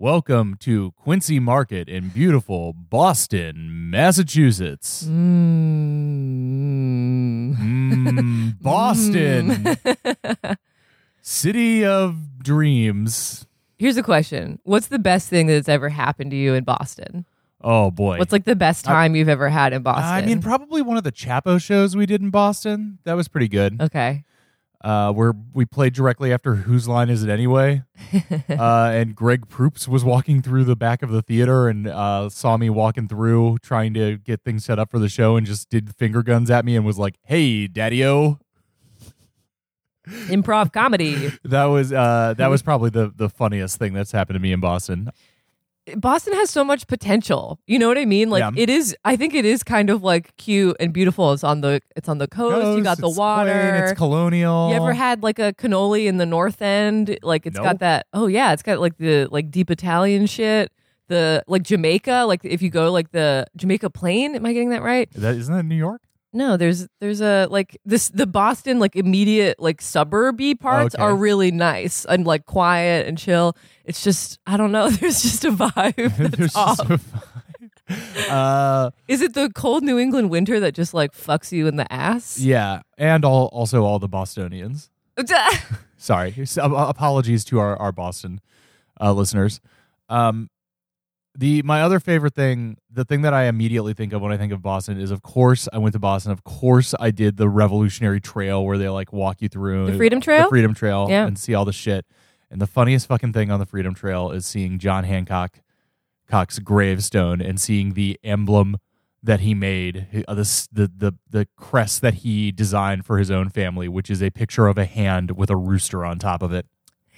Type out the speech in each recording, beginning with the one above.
Welcome to Quincy Market in beautiful Boston, Massachusetts. Mm. Mm, Boston, city of dreams. Here's a question: What's the best thing that's ever happened to you in Boston? Oh boy. What's like the best time you've ever had in Boston? I mean, probably one of the Chapo shows we did in Boston. That was pretty good. okay. Uh, where we played directly after Whose Line Is It Anyway? uh, and Greg Proops was walking through the back of the theater and uh, saw me walking through trying to get things set up for the show and just did finger guns at me and was like, hey, daddy o. Improv comedy. That was uh, that was probably the, the funniest thing that's happened to me in Boston. Boston has so much potential. You know what I mean? Like Yeah. it is. I think it is kind of like cute and beautiful. It's on the. It's on the coast. you got the water. quaint, it's colonial. You ever had like a cannoli in the North End? Like it's No. got that. Oh yeah, it's got like the like deep Italian shit. The like Jamaica. Like if you go like the Jamaica Plain. Am I getting that right? that, isn't that New York? No, there's there's a like this the Boston like immediate like suburby parts Okay. are really nice and like quiet and chill. It's just I don't know. There's just a vibe There's that's just off. a vibe. uh, Is it the cold New England winter that just like fucks you in the ass? yeah, and all, also all the Bostonians. Sorry, uh, apologies to our our Boston uh, listeners. Um, the my other favorite thing, the thing that I immediately think of when I think of Boston is, of course, I went to Boston. Of course, I did the Revolutionary Trail where they like walk you through The Freedom Trail? the Freedom Trail, Yeah. and see all the shit. And the funniest fucking thing on the Freedom Trail is seeing John Hancock Cock's gravestone and seeing the emblem that he made, uh, the the the crest that he designed for his own family, which is a picture of a hand with a rooster on top of it.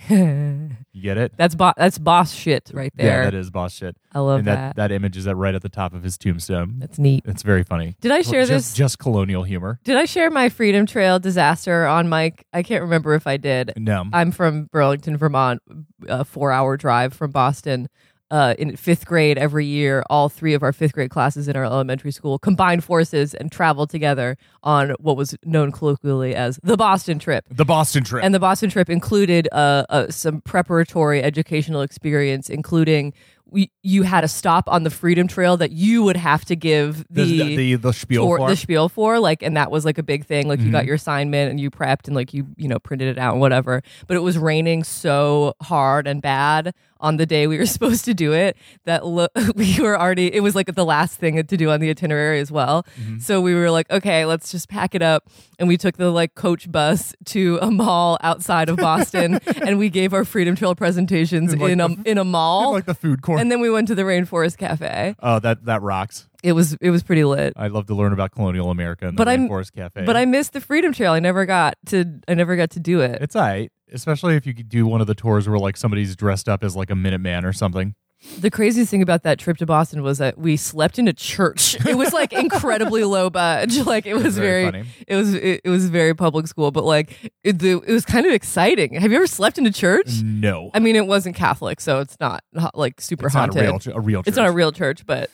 You get it? that's bo- that's boss shit right there. Yeah, that is boss shit. I love and that. that. that image is at right at the top of his tombstone. That's neat. It's very funny. Did I share just, this? Just colonial humor. Did I share my Freedom Trail disaster on Mike? I can't remember if I did. No. I'm from Burlington, Vermont, a four hour drive from Boston. Uh, in fifth grade every year, all three of our fifth grade classes in our elementary school combined forces and traveled together on what was known colloquially as the Boston trip. the Boston trip. And the Boston trip included uh, uh, some preparatory educational experience, including we, you had a stop on the Freedom Trail that you would have to give the, the the, the spiel for for. the spiel for like and that was like a big thing like you got Mhm. your assignment and you prepped and like you you know printed it out and whatever but it was raining so hard and bad on the day we were supposed to do it that lo- we were already it was like the last thing to do on the itinerary as well Mhm. so we were like okay let's just pack it up and we took the like coach bus to a mall outside of Boston and we gave our freedom trail presentations In, like, in a the- in a mall like the food court. and then we went to the rainforest cafe oh, that that rocks. It was it was pretty lit I'd love to learn about colonial America and the But I'm- Cafe. But I missed the Freedom Trail. I never got to. I never got to do it. It's all right, especially if you could do one of the tours where like somebody's dressed up as like a Minuteman or something. The craziest thing about that trip to Boston was that we slept in a church. It was like incredibly low budge. Like it was It's very very. funny. It was it, it was very public school, but like it, the, it was kind of exciting. Have you ever slept in a church? No, I mean, it wasn't Catholic, so it's not, not like super it's not haunted. a real, a real. it's not a real church, but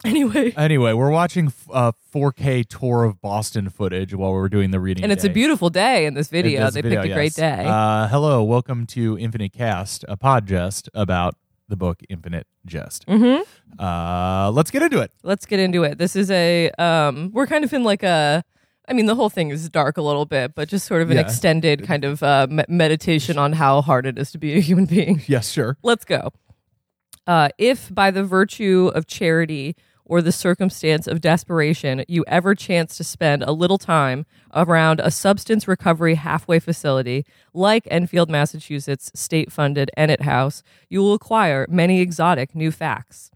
anyway. Anyway, we're watching a 4K tour of Boston footage while we're doing the reading. And it's a beautiful day in this video. This They video, picked a great day. Uh, hello, welcome to Infinite Cast, a podcast about the book Infinite Jest. hmm Uh, let's get into it. let's get into it. This is a um we're kind of in like a I mean the whole thing is dark a little bit, but just sort of an Yeah. extended kind of uh, me- meditation on how hard it is to be a human being. Yes, sure. Let's go. Uh, if by the virtue of charity or the circumstance of desperation you ever chance to spend a little time around a substance recovery halfway facility like Enfield, Massachusetts state funded Ennet House, you will acquire many exotic new facts.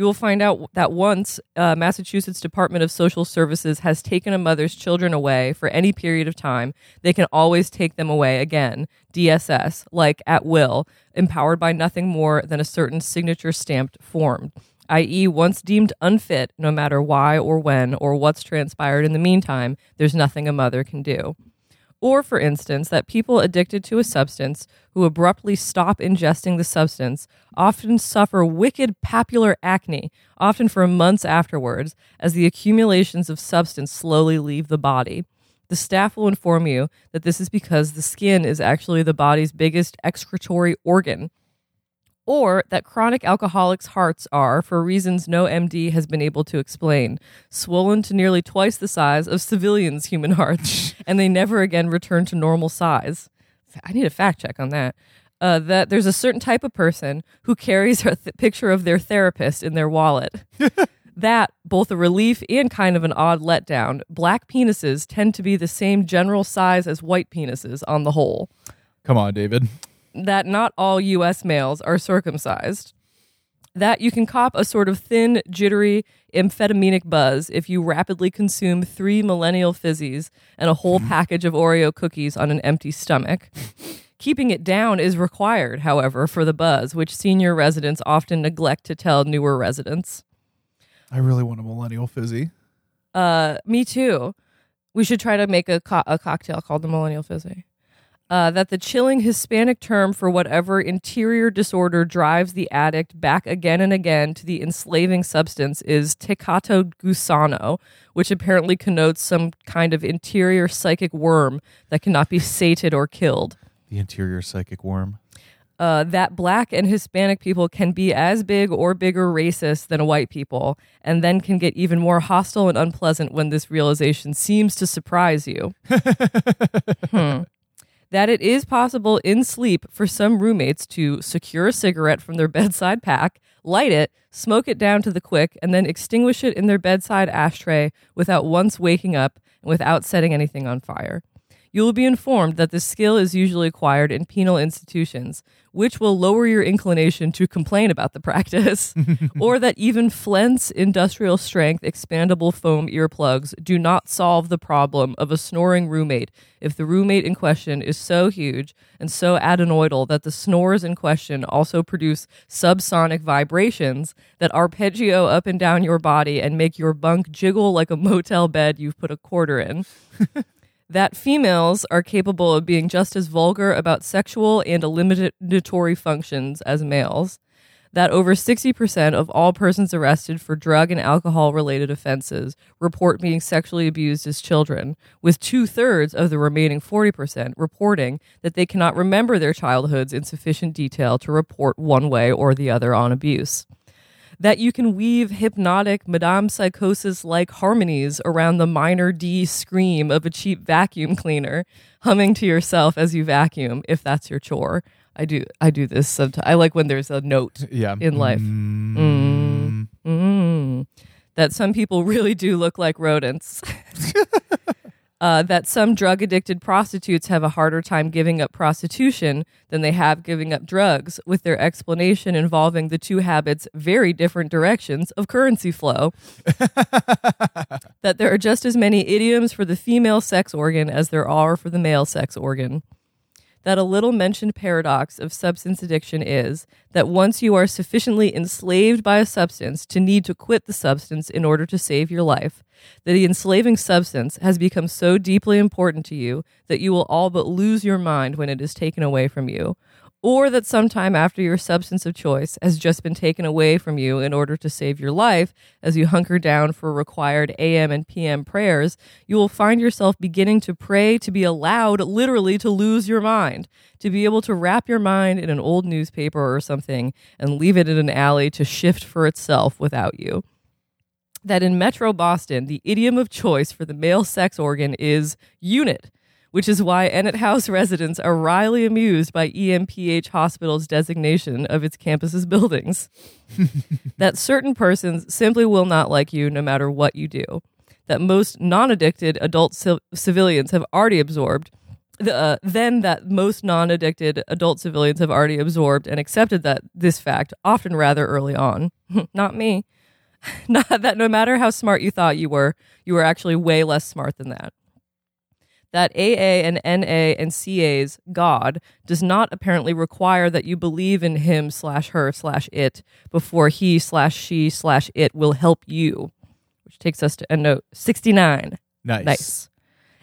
You will find out that once uh, Massachusetts Department of Social Services has taken a mother's children away for any period of time, they can always take them away again. DSS, like at will, empowered by nothing more than a certain signature stamped form, i.e., once deemed unfit, no matter why or when or what's transpired in the meantime, there's nothing a mother can do. Or, for instance, that people addicted to a substance who abruptly stop ingesting the substance often suffer wicked papular acne, often for months afterwards, as the accumulations of substance slowly leave the body. The staff will inform you that this is because the skin is actually the body's biggest excretory organ. Or that chronic alcoholics' hearts are, for reasons no MD has been able to explain, swollen to nearly twice the size of civilians' human hearts, and they never again return to normal size. I need a fact check on that. Uh, that there's a certain type of person who carries a th- picture of their therapist in their wallet. that, both a relief and kind of an odd letdown, black penises tend to be the same general size as white penises on the whole. Come on, David that not all US males are circumcised. That you can cop a sort of thin, jittery, amphetaminic buzz if you rapidly consume three millennial fizzies and a whole mm-hmm. package of Oreo cookies on an empty stomach. Keeping it down is required, however, for the buzz, which senior residents often neglect to tell newer residents. I really want a millennial fizzy. Uh, me too. We should try to make a, co- a cocktail called the millennial fizzy uh, that the chilling Hispanic term for whatever interior disorder drives the addict back again and again to the enslaving substance is tecato gusano, which apparently connotes some kind of interior psychic worm that cannot be sated or killed. The interior psychic worm. Uh, that black and Hispanic people can be as big or bigger racist than white people, and then can get even more hostile and unpleasant when this realization seems to surprise you. hmm that it is possible in sleep for some roommates to secure a cigarette from their bedside pack, light it, smoke it down to the quick, and then extinguish it in their bedside ashtray without once waking up and without setting anything on fire. You will be informed that this skill is usually acquired in penal institutions, which will lower your inclination to complain about the practice, or that even Flent's industrial strength expandable foam earplugs do not solve the problem of a snoring roommate if the roommate in question is so huge and so adenoidal that the snores in question also produce subsonic vibrations that arpeggio up and down your body and make your bunk jiggle like a motel bed you've put a quarter in that females are capable of being just as vulgar about sexual and eliminatory functions as males, that over 60% of all persons arrested for drug and alcohol related offenses report being sexually abused as children, with two thirds of the remaining 40% reporting that they cannot remember their childhoods in sufficient detail to report one way or the other on abuse that you can weave hypnotic Madame Psychosis like harmonies around the minor D scream of a cheap vacuum cleaner, humming to yourself as you vacuum, if that's your chore. I do I do this sometimes. I like when there's a note yeah. in life. Mm. Mm. Mm. That some people really do look like rodents. uh, that some drug addicted prostitutes have a harder time giving up prostitution than they have giving up drugs, with their explanation involving the two habits' very different directions of currency flow. that there are just as many idioms for the female sex organ as there are for the male sex organ that a little mentioned paradox of substance addiction is that once you are sufficiently enslaved by a substance to need to quit the substance in order to save your life, that the enslaving substance has become so deeply important to you that you will all but lose your mind when it is taken away from you, or that sometime after your substance of choice has just been taken away from you in order to save your life, as you hunker down for required AM and PM prayers, you will find yourself beginning to pray to be allowed literally to lose your mind, to be able to wrap your mind in an old newspaper or something and leave it in an alley to shift for itself without you. That in Metro Boston, the idiom of choice for the male sex organ is unit which is why Ennet House residents are wryly amused by EMPH Hospital's designation of its campus's buildings. that certain persons simply will not like you no matter what you do. That most non addicted adult civilians have already absorbed. Uh, then that most non-addicted adult civilians have already absorbed and accepted that this fact often rather early on not me not that no matter how smart you thought you were you were actually way less smart than that that AA and NA and CA's God does not apparently require that you believe in him slash her slash it before he slash she slash it will help you, which takes us to a note 69. Nice. Nice.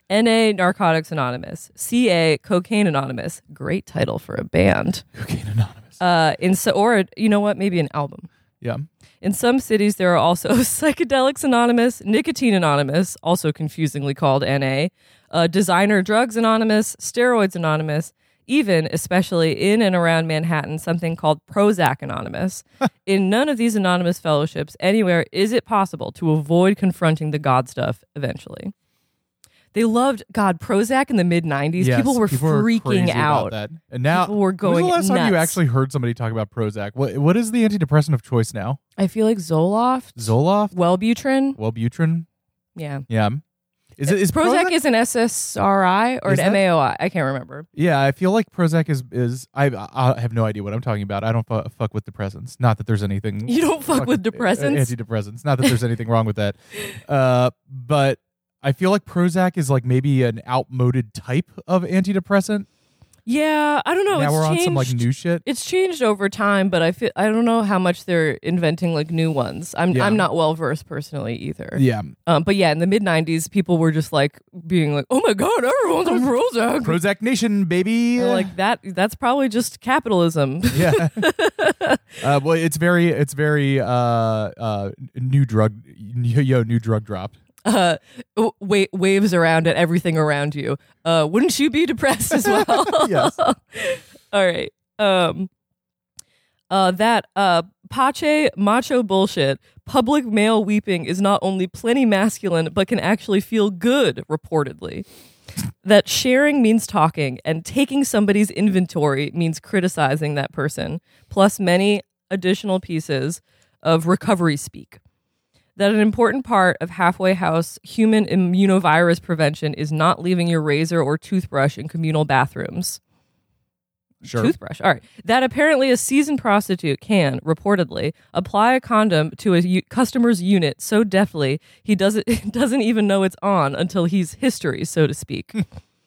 NA Narcotics Anonymous, CA Cocaine Anonymous. Great title for a band. Cocaine Anonymous. Uh, in so, or you know what? Maybe an album. Yeah. In some cities, there are also Psychedelics Anonymous, Nicotine Anonymous, also confusingly called NA, uh, Designer Drugs Anonymous, Steroids Anonymous, even, especially in and around Manhattan, something called Prozac Anonymous. in none of these anonymous fellowships anywhere is it possible to avoid confronting the God stuff eventually. They loved God Prozac in the mid '90s. Yes, people were people freaking out. that. And now, People were when's going the last time you actually heard somebody talk about Prozac? What What is the antidepressant of choice now? I feel like Zoloft, Zoloft, Wellbutrin. Wellbutrin. Yeah. Yeah. Is it is Prozac, Prozac? is an SSRI or Is an that- MAOI. I can't remember. yeah, I feel like Prozac is is I I have no idea what I'm talking about. I don't fu- fuck with depressants. Not that there's anything. You don't fuck with uh, depressants? Antidepressants. Not that there's anything wrong with that. Uh, but I feel like Prozac is like maybe an outmoded type of antidepressant. Yeah, I don't know. now it's we're on changed. some like new shit. It's changed over time, but I feel I don't know how much they're inventing like new ones. I'm Yeah. I'm not well versed personally either. Yeah, Um, but yeah, in the mid '90s, people were just like being like, "Oh my god, everyone's on Prozac." Prozac Nation, baby. Like that. That's probably just capitalism. yeah. uh, well, it's very, it's very uh, uh, new drug, yo, new drug drop. uh, wa- waves around at everything around you. Uh, wouldn't you be depressed as well? Yes. All right. Um. Uh, that uh pache macho bullshit. Public male weeping is not only plenty masculine, but can actually feel good. Reportedly, that sharing means talking, and taking somebody's inventory means criticizing that person. Plus, many additional pieces of recovery speak that an important part of halfway house human immunovirus prevention is not leaving your razor or toothbrush in communal bathrooms. Sure. Toothbrush. All right. That apparently a seasoned prostitute can, reportedly, apply a condom to a u- customer's unit so deftly he doesn't doesn't even know it's on until he's history, so to speak.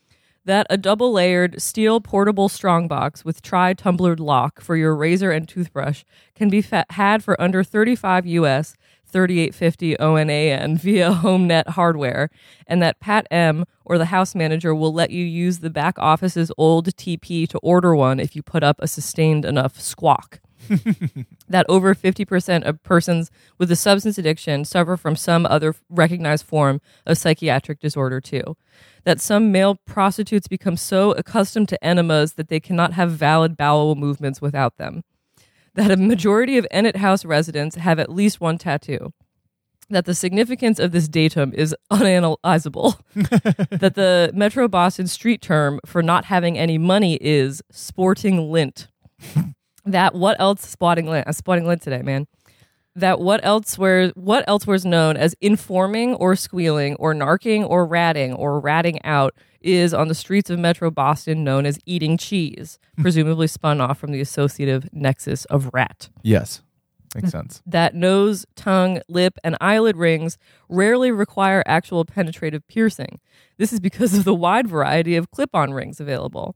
that a double layered steel portable strongbox with tri tumblered lock for your razor and toothbrush can be fa- had for under 35 US 3850 ONAN via HomeNet hardware, and that Pat M or the house manager will let you use the back office's old TP to order one if you put up a sustained enough squawk that over 50% of persons with a substance addiction suffer from some other recognized form of psychiatric disorder too. That some male prostitutes become so accustomed to enemas that they cannot have valid bowel movements without them. That a majority of Ennet House residents have at least one tattoo. That the significance of this datum is unanalyzable. that the Metro Boston street term for not having any money is sporting lint that what else spotting lint uh, I'm spotting lint today man that what else elsewhere what elsewhere is known as informing or squealing or narking or ratting or ratting out is on the streets of metro boston known as eating cheese presumably spun off from the associative nexus of rat Yes. Makes sense. that nose, tongue, lip, and eyelid rings rarely require actual penetrative piercing. This is because of the wide variety of clip on rings available.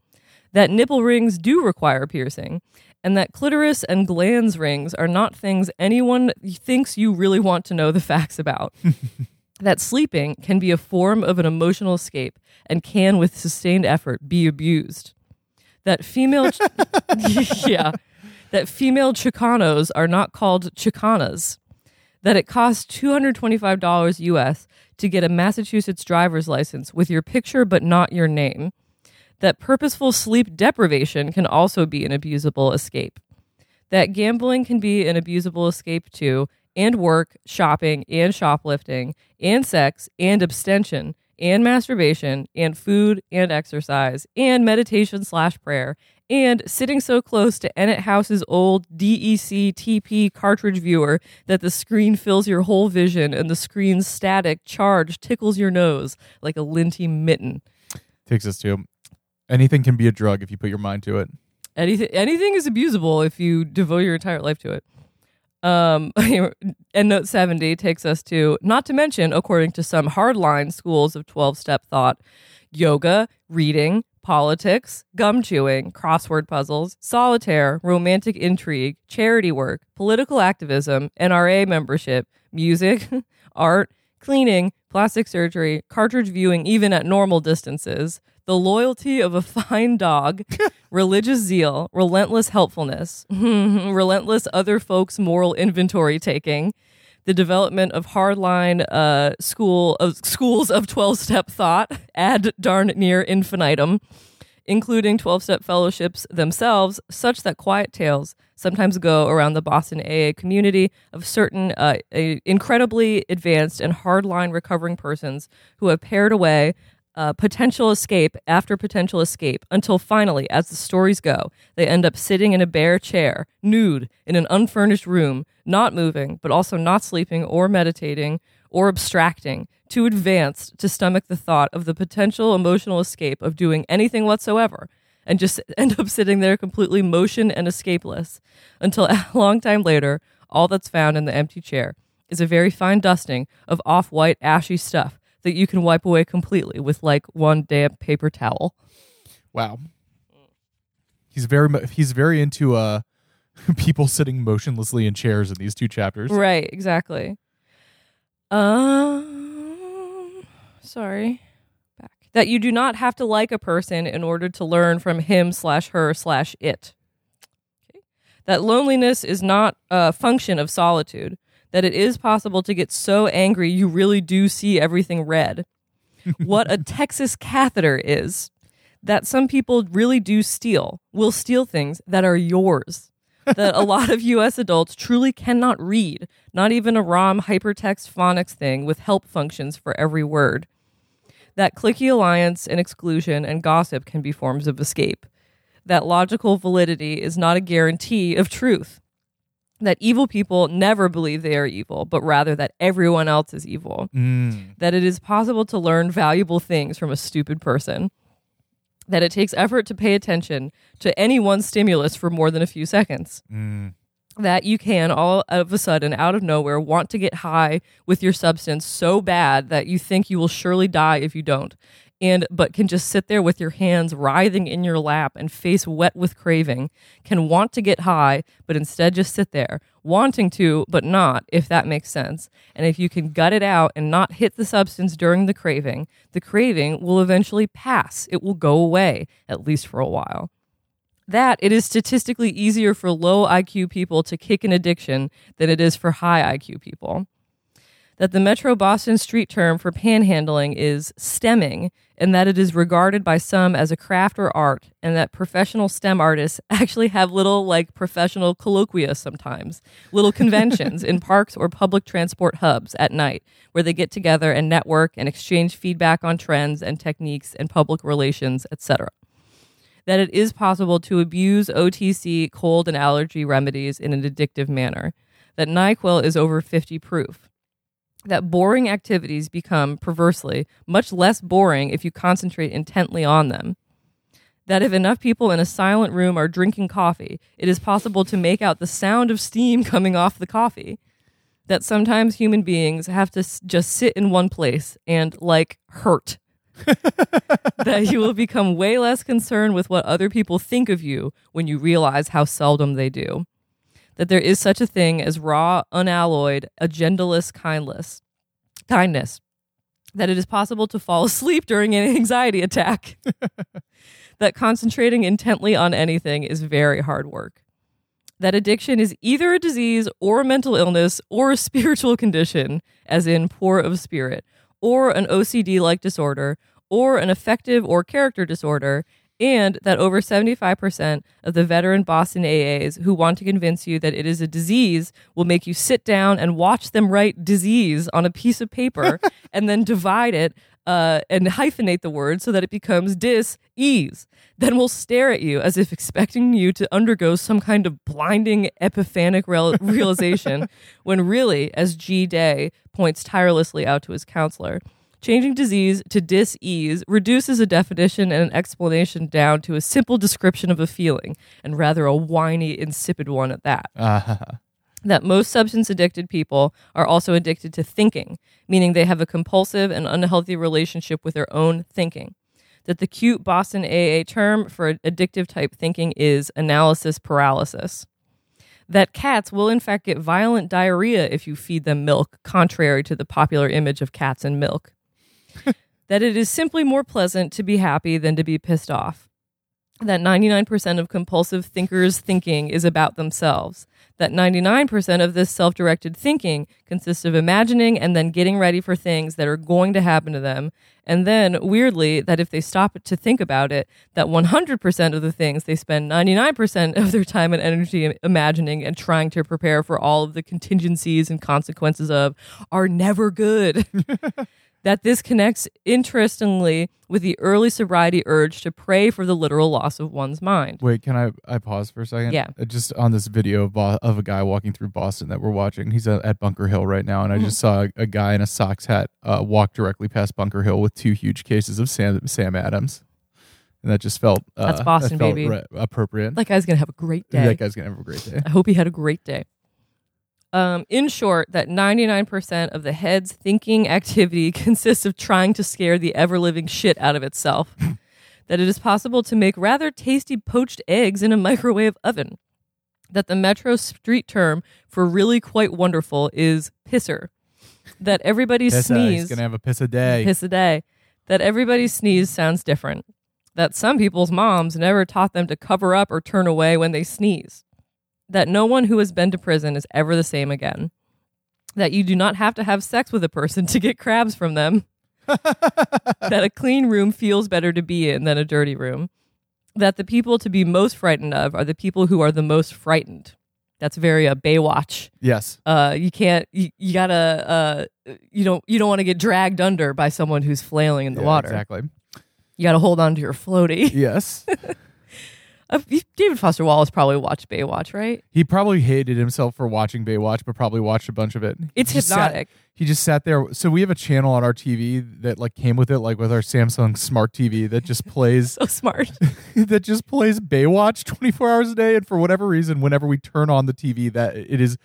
That nipple rings do require piercing, and that clitoris and glans rings are not things anyone thinks you really want to know the facts about. that sleeping can be a form of an emotional escape and can, with sustained effort, be abused. That female. yeah that female Chicanos are not called Chicanas, that it costs $225 US to get a Massachusetts driver's license with your picture but not your name, that purposeful sleep deprivation can also be an abusable escape, that gambling can be an abusable escape too, and work, shopping, and shoplifting, and sex, and abstention, and masturbation, and food, and exercise, and meditation slash prayer, and sitting so close to Ennet House's old E DEC TP cartridge viewer that the screen fills your whole vision and the screen's static charge tickles your nose like a linty mitten. Takes us to anything can be a drug if you put your mind to it. Anything anything is abusable if you devote your entire life to it. Um, and note 70 takes us to, not to mention, according to some hardline schools of 12 step thought, yoga, reading, politics, gum chewing, crossword puzzles, solitaire, romantic intrigue, charity work, political activism, NRA membership, music, art, cleaning, plastic surgery, cartridge viewing, even at normal distances, the loyalty of a fine dog, religious zeal, relentless helpfulness, relentless other folks' moral inventory taking, the development of hardline uh, school of schools of twelve step thought ad darn near infinitum, including 12 step fellowships themselves, such that quiet tales sometimes go around the Boston AA community of certain uh, incredibly advanced and hardline recovering persons who have pared away uh, potential escape after potential escape until finally, as the stories go, they end up sitting in a bare chair, nude, in an unfurnished room, not moving, but also not sleeping or meditating or abstracting, too advanced to stomach the thought of the potential emotional escape of doing anything whatsoever, and just end up sitting there completely motion and escapeless until a long time later, all that's found in the empty chair is a very fine dusting of off white, ashy stuff that you can wipe away completely with like one damp paper towel. Wow. He's very he's very into uh people sitting motionlessly in chairs in these two chapters. Right, exactly. Um sorry. Back. That you do not have to like a person in order to learn from him slash her slash it. Okay. That loneliness is not a function of solitude that it is possible to get so angry you really do see everything red. what a Texas catheter is. That some people really do steal, will steal things that are yours. that a lot of US adults truly cannot read, not even a ROM hypertext phonics thing with help functions for every word. That cliquey alliance and exclusion and gossip can be forms of escape. That logical validity is not a guarantee of truth that evil people never believe they are evil, but rather that everyone else is evil. Mm. That it is possible to learn valuable things from a stupid person. That it takes effort to pay attention to any one stimulus for more than a few seconds. Mm. That you can all of a sudden, out of nowhere, want to get high with your substance so bad that you think you will surely die if you don't and but can just sit there with your hands writhing in your lap and face wet with craving, can want to get high, but instead just sit there, wanting to, but not, if that makes sense. And if you can gut it out and not hit the substance during the craving, the craving will eventually pass. It will go away, at least for a while. That it is statistically easier for low IQ people to kick an addiction than it is for high IQ people that the Metro Boston street term for panhandling is stemming, and that it is regarded by some as a craft or art, and that professional STEM artists actually have little, like, professional colloquia sometimes, little conventions in parks or public transport hubs at night, where they get together and network and exchange feedback on trends and techniques and public relations, etc. That it is possible to abuse OTC cold and allergy remedies in an addictive manner. That NyQuil is over 50 proof that boring activities become, perversely, much less boring if you concentrate intently on them. That if enough people in a silent room are drinking coffee, it is possible to make out the sound of steam coming off the coffee. That sometimes human beings have to s- just sit in one place and, like, hurt. that you will become way less concerned with what other people think of you when you realize how seldom they do that there is such a thing as raw, unalloyed, agendaless kindness. Kindness. That it is possible to fall asleep during an anxiety attack. that concentrating intently on anything is very hard work. That addiction is either a disease or a mental illness or a spiritual condition, as in poor of spirit, or an OCD like disorder, or an affective or character disorder, and that over 75% of the veteran Boston AAs who want to convince you that it is a disease will make you sit down and watch them write disease on a piece of paper and then divide it uh, and hyphenate the word so that it becomes dis ease. Then will stare at you as if expecting you to undergo some kind of blinding epiphanic real- realization when really, as G. Day points tirelessly out to his counselor, Changing disease to dis-ease reduces a definition and an explanation down to a simple description of a feeling, and rather a whiny, insipid one at that. Uh-huh. That most substance addicted people are also addicted to thinking, meaning they have a compulsive and unhealthy relationship with their own thinking. That the cute Boston AA term for addictive type thinking is analysis paralysis that cats will in fact get violent diarrhea if you feed them milk, contrary to the popular image of cats and milk. that it is simply more pleasant to be happy than to be pissed off. that 99% of compulsive thinkers' thinking is about themselves. That 99% of this self directed thinking consists of imagining and then getting ready for things that are going to happen to them. And then, weirdly, that if they stop to think about it, that 100% of the things they spend 99% of their time and energy imagining and trying to prepare for all of the contingencies and consequences of are never good. that this connects interestingly with the early sobriety urge to pray for the literal loss of one's mind. Wait, can I I pause for a second? Yeah. Uh, Just on this video of, Bo- of a guy walking through Boston that we're watching. He's at Bunker Hill right now, and I just saw a, guy in a Sox hat uh, walk directly past Bunker Hill with two huge cases of Sam Sam Adams, and that just felt uh, That's Boston, felt baby. re- appropriate. That guy's going to have a great day. That guy's gonna have a great day. I hope he had a great day. Um, in short, that 99% of the head's thinking activity consists of trying to scare the ever living shit out of itself. that it is possible to make rather tasty poached eggs in a microwave oven. That the metro street term for really quite wonderful is pisser. That everybody Pissa, sneeze He's gonna have a piss a day. piss a day. That everybody's sneeze sounds different. That some people's moms never taught them to cover up or turn away when they sneeze. That no one who has been to prison is ever the same again. That you do not have to have sex with a person to get crabs from them. that a clean room feels better to be in than a dirty room. That the people to be most frightened of are the people who are the most frightened. That's very uh, Baywatch Yes. uh, you can't you, you gotta uh, you don't you don't want to get dragged under by someone who's flailing in the Yeah, water Exactly. you gotta hold on to your floaty Yes. uh, david foster wallace probably watched baywatch right he probably hated himself for watching Baywatch, but probably watched a bunch of it. it's He just sat- hypnotic he just sat there. So we have a channel on our TV that like came with it, like with our Samsung Smart TV that just plays so smart that just plays Baywatch 24 hours a day. And for whatever reason, whenever we turn on the TV, that it is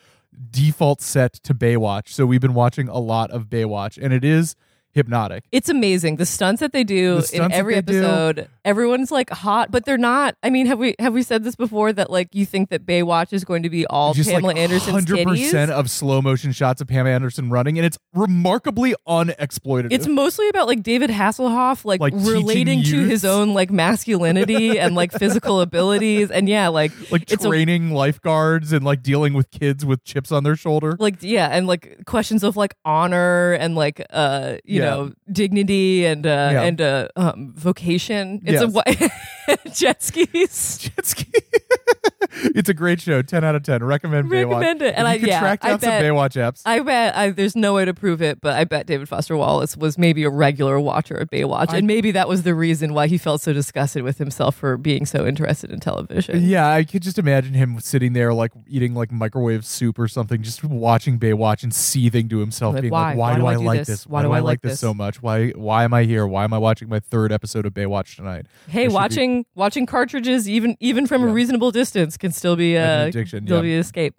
default set to Baywatch. So we've been watching a lot of Baywatch, and it is hypnotic. it's amazing the stunts that they do The in every they do. episode everyone's like hot but they're not i mean have we have we said this before that like you think that baywatch is going to be all just pamela like anderson's 100% of slow motion shots of Pamela Anderson running, and it's remarkably unexploited. It's mostly about like David Hasselhoff, like, Like, relating to his own like masculinity and like physical abilities, and yeah, like like it's a- training lifeguards and like dealing with kids with chips on their shoulder. like yeah, and like questions of like honor and like uh you Yeah. know dignity and uh Yeah. and uh um, vocation. It's Yes. a jet skis. Jet ski. it's a great show. Ten out of ten. Recommend Baywatch. Recommend it. And I- you could yeah, track I down some Baywatch apps. I bet I, there's no way to prove it, but I bet David Foster Wallace was maybe a regular watcher of Baywatch, I- and maybe that was the reason why he felt so disgusted with himself for being so interested in television. yeah, I could just imagine him sitting there like eating like microwave soup or something, just watching Baywatch and seething to himself, Like, being why? like, "Why, do I, do like this? this? Why do I like this this?" so much? Why why am I here? Why am I watching my third episode of Baywatch tonight?" Hey, should be- watching watching cartridges even even from a reasonable distance can still be a uh, addiction, Still yeah. be an escape.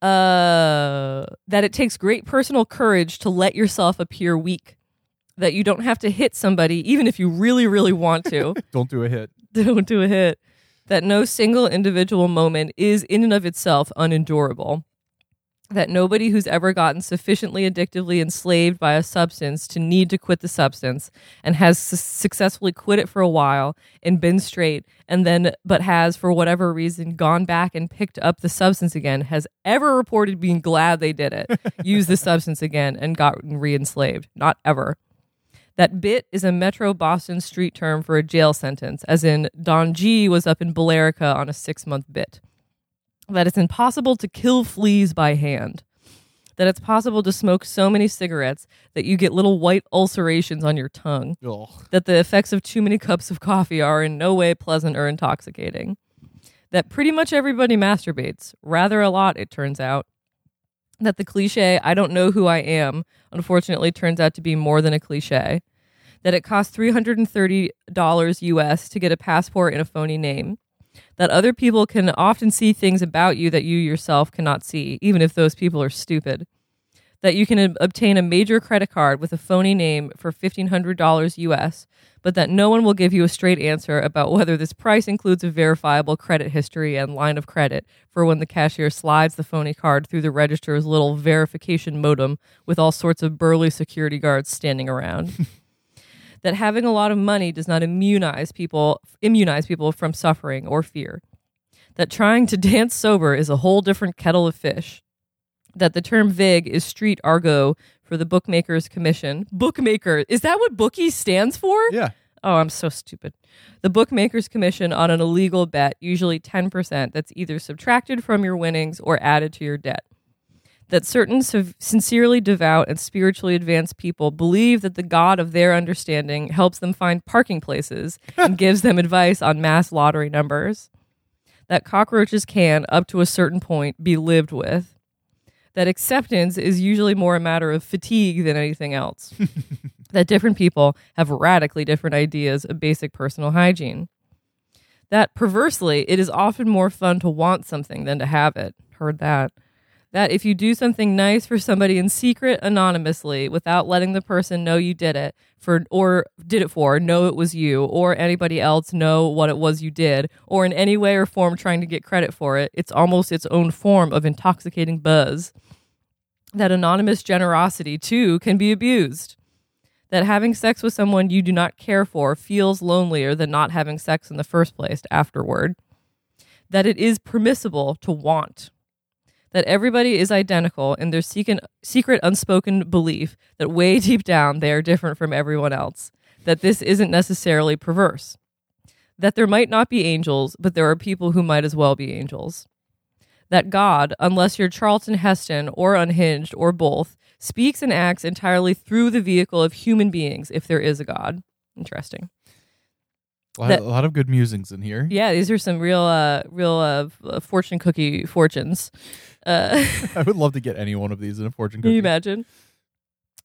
Uh, that it takes great personal courage to let yourself appear weak. That you don't have to hit somebody, even if you really, really want to. Don't do a hit. don't do a hit. That no single individual moment is in and of itself unendurable. That nobody who's ever gotten sufficiently addictively enslaved by a substance to need to quit the substance and has su- successfully quit it for a while and been straight and then, but has for whatever reason gone back and picked up the substance again has ever reported being glad they did it, used the substance again, and gotten re enslaved. Not ever. That bit is a Metro Boston street term for a jail sentence, as in Don G was up in Billerica on a six month bit. That it's impossible to kill fleas by hand. That it's possible to smoke so many cigarettes that you get little white ulcerations on your tongue. Ugh. That the effects of too many cups of coffee are in no way pleasant or intoxicating. That pretty much everybody masturbates, rather a lot, it turns out that the cliche, I don't know who I am, unfortunately turns out to be more than a cliche. That it costs $330 US to get a passport in a phony name. That other people can often see things about you that you yourself cannot see, even if those people are stupid. That you can obtain a major credit card with a phony name for $1,500 US, but that no one will give you a straight answer about whether this price includes a verifiable credit history and line of credit for when the cashier slides the phony card through the register's little verification modem with all sorts of burly security guards standing around. that having a lot of money does not immunize people immunize people from suffering or fear. That trying to dance sober is a whole different kettle of fish. That the term vig is street argot for the bookmakers commission. Bookmaker, is that what bookie stands for? Yeah. Oh, I'm so stupid. The bookmakers commission on an illegal bet, usually 10%, that's either subtracted from your winnings or added to your debt that certain sincerely devout and spiritually advanced people believe that the God of their understanding helps them find parking places and gives them advice on mass lottery numbers. That cockroaches can, up to a certain point, be lived with. That acceptance is usually more a matter of fatigue than anything else. that different people have radically different ideas of basic personal hygiene. That perversely, it is often more fun to want something than to have it. Heard that that if you do something nice for somebody in secret anonymously without letting the person know you did it for or did it for know it was you or anybody else know what it was you did or in any way or form trying to get credit for it it's almost its own form of intoxicating buzz. That anonymous generosity too can be abused. That having sex with someone you do not care for feels lonelier than not having sex in the first place afterward. That it is permissible to want that everybody is identical in their secret, secret unspoken belief that way deep down they are different from everyone else, that this isn't necessarily perverse, that there might not be angels, but there are people who might as well be angels. That God, unless you're Charlton Heston or unhinged or both, speaks and acts entirely through the vehicle of human beings if there is a God. Interesting. A lot, that, a lot, of good musings in here. Yeah, these are some real, uh, real uh, fortune cookie fortunes. Uh, I would love to get any one of these in a fortune cookie. Can you imagine?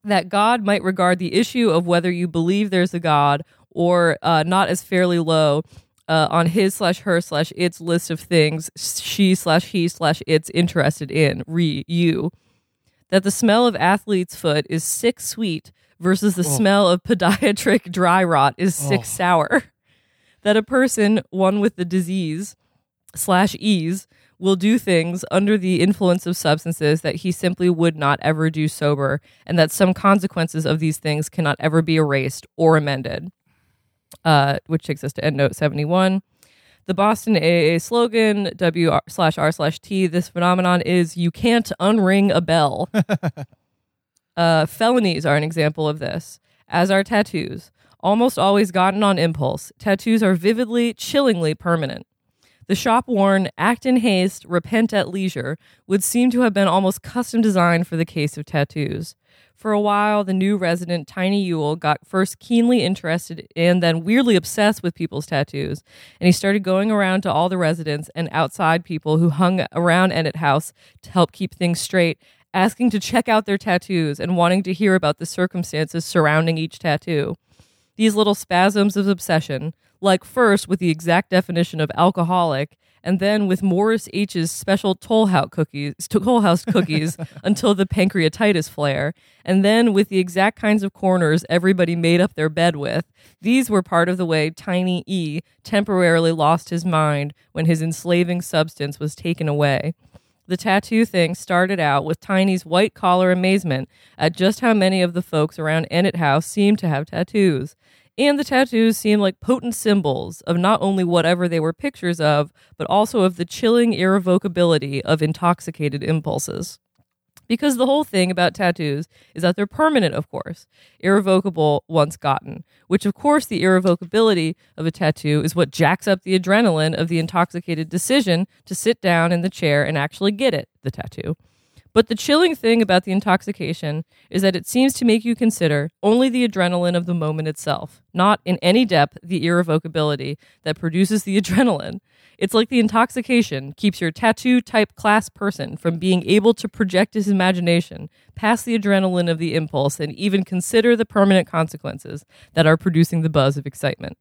That God might regard the issue of whether you believe there's a God or uh, not as fairly low uh, on his slash her slash its list of things she slash he slash it's interested in, re you. That the smell of athlete's foot is sick sweet versus the oh. smell of podiatric dry rot is sick oh. sour. That a person, one with the disease slash ease, will do things under the influence of substances that he simply would not ever do sober, and that some consequences of these things cannot ever be erased or amended. Uh, which takes us to endnote 71. The Boston AA slogan, W slash R slash T, this phenomenon is you can't unring a bell. uh, felonies are an example of this, as are tattoos. Almost always gotten on impulse, tattoos are vividly, chillingly permanent. The shop worn act in haste, repent at leisure would seem to have been almost custom designed for the case of tattoos. For a while, the new resident, Tiny Ewell, got first keenly interested and then weirdly obsessed with people's tattoos. And he started going around to all the residents and outside people who hung around Ennet House to help keep things straight, asking to check out their tattoos and wanting to hear about the circumstances surrounding each tattoo. These little spasms of obsession, like first with the exact definition of alcoholic and then with Morris H's special Toll House cookies, Toll House cookies until the pancreatitis flare, and then with the exact kinds of corners everybody made up their bed with. These were part of the way Tiny E temporarily lost his mind when his enslaving substance was taken away. The tattoo thing started out with Tiny's white collar amazement at just how many of the folks around Ennet House seemed to have tattoos. And the tattoos seemed like potent symbols of not only whatever they were pictures of, but also of the chilling irrevocability of intoxicated impulses. Because the whole thing about tattoos is that they're permanent, of course, irrevocable once gotten, which, of course, the irrevocability of a tattoo is what jacks up the adrenaline of the intoxicated decision to sit down in the chair and actually get it, the tattoo. But the chilling thing about the intoxication is that it seems to make you consider only the adrenaline of the moment itself, not in any depth the irrevocability that produces the adrenaline. It's like the intoxication keeps your tattoo type class person from being able to project his imagination past the adrenaline of the impulse and even consider the permanent consequences that are producing the buzz of excitement.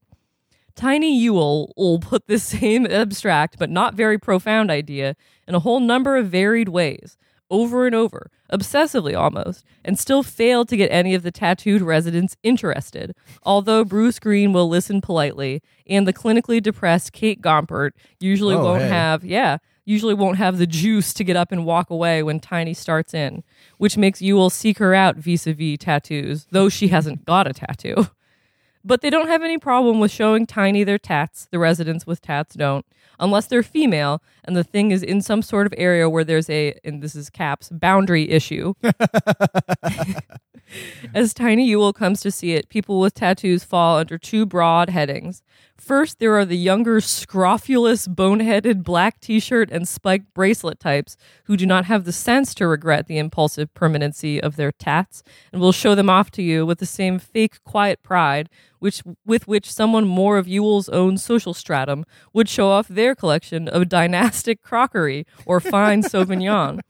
Tiny Ewell will put this same abstract but not very profound idea in a whole number of varied ways, over and over, obsessively almost, and still failed to get any of the tattooed residents interested. Although Bruce Green will listen politely, and the clinically depressed Kate Gompert usually oh, won't hey. have, yeah, usually won't have the juice to get up and walk away when Tiny starts in, which makes Ewell seek her out vis a vis tattoos, though she hasn't got a tattoo. But they don't have any problem with showing Tiny their tats. The residents with tats don't, unless they're female and the thing is in some sort of area where there's a, and this is caps, boundary issue. As Tiny Ewell comes to see it, people with tattoos fall under two broad headings. First, there are the younger, scrofulous, boneheaded black t shirt and spiked bracelet types who do not have the sense to regret the impulsive permanency of their tats and will show them off to you with the same fake, quiet pride which, with which someone more of Ewell's own social stratum would show off their collection of dynastic crockery or fine Sauvignon.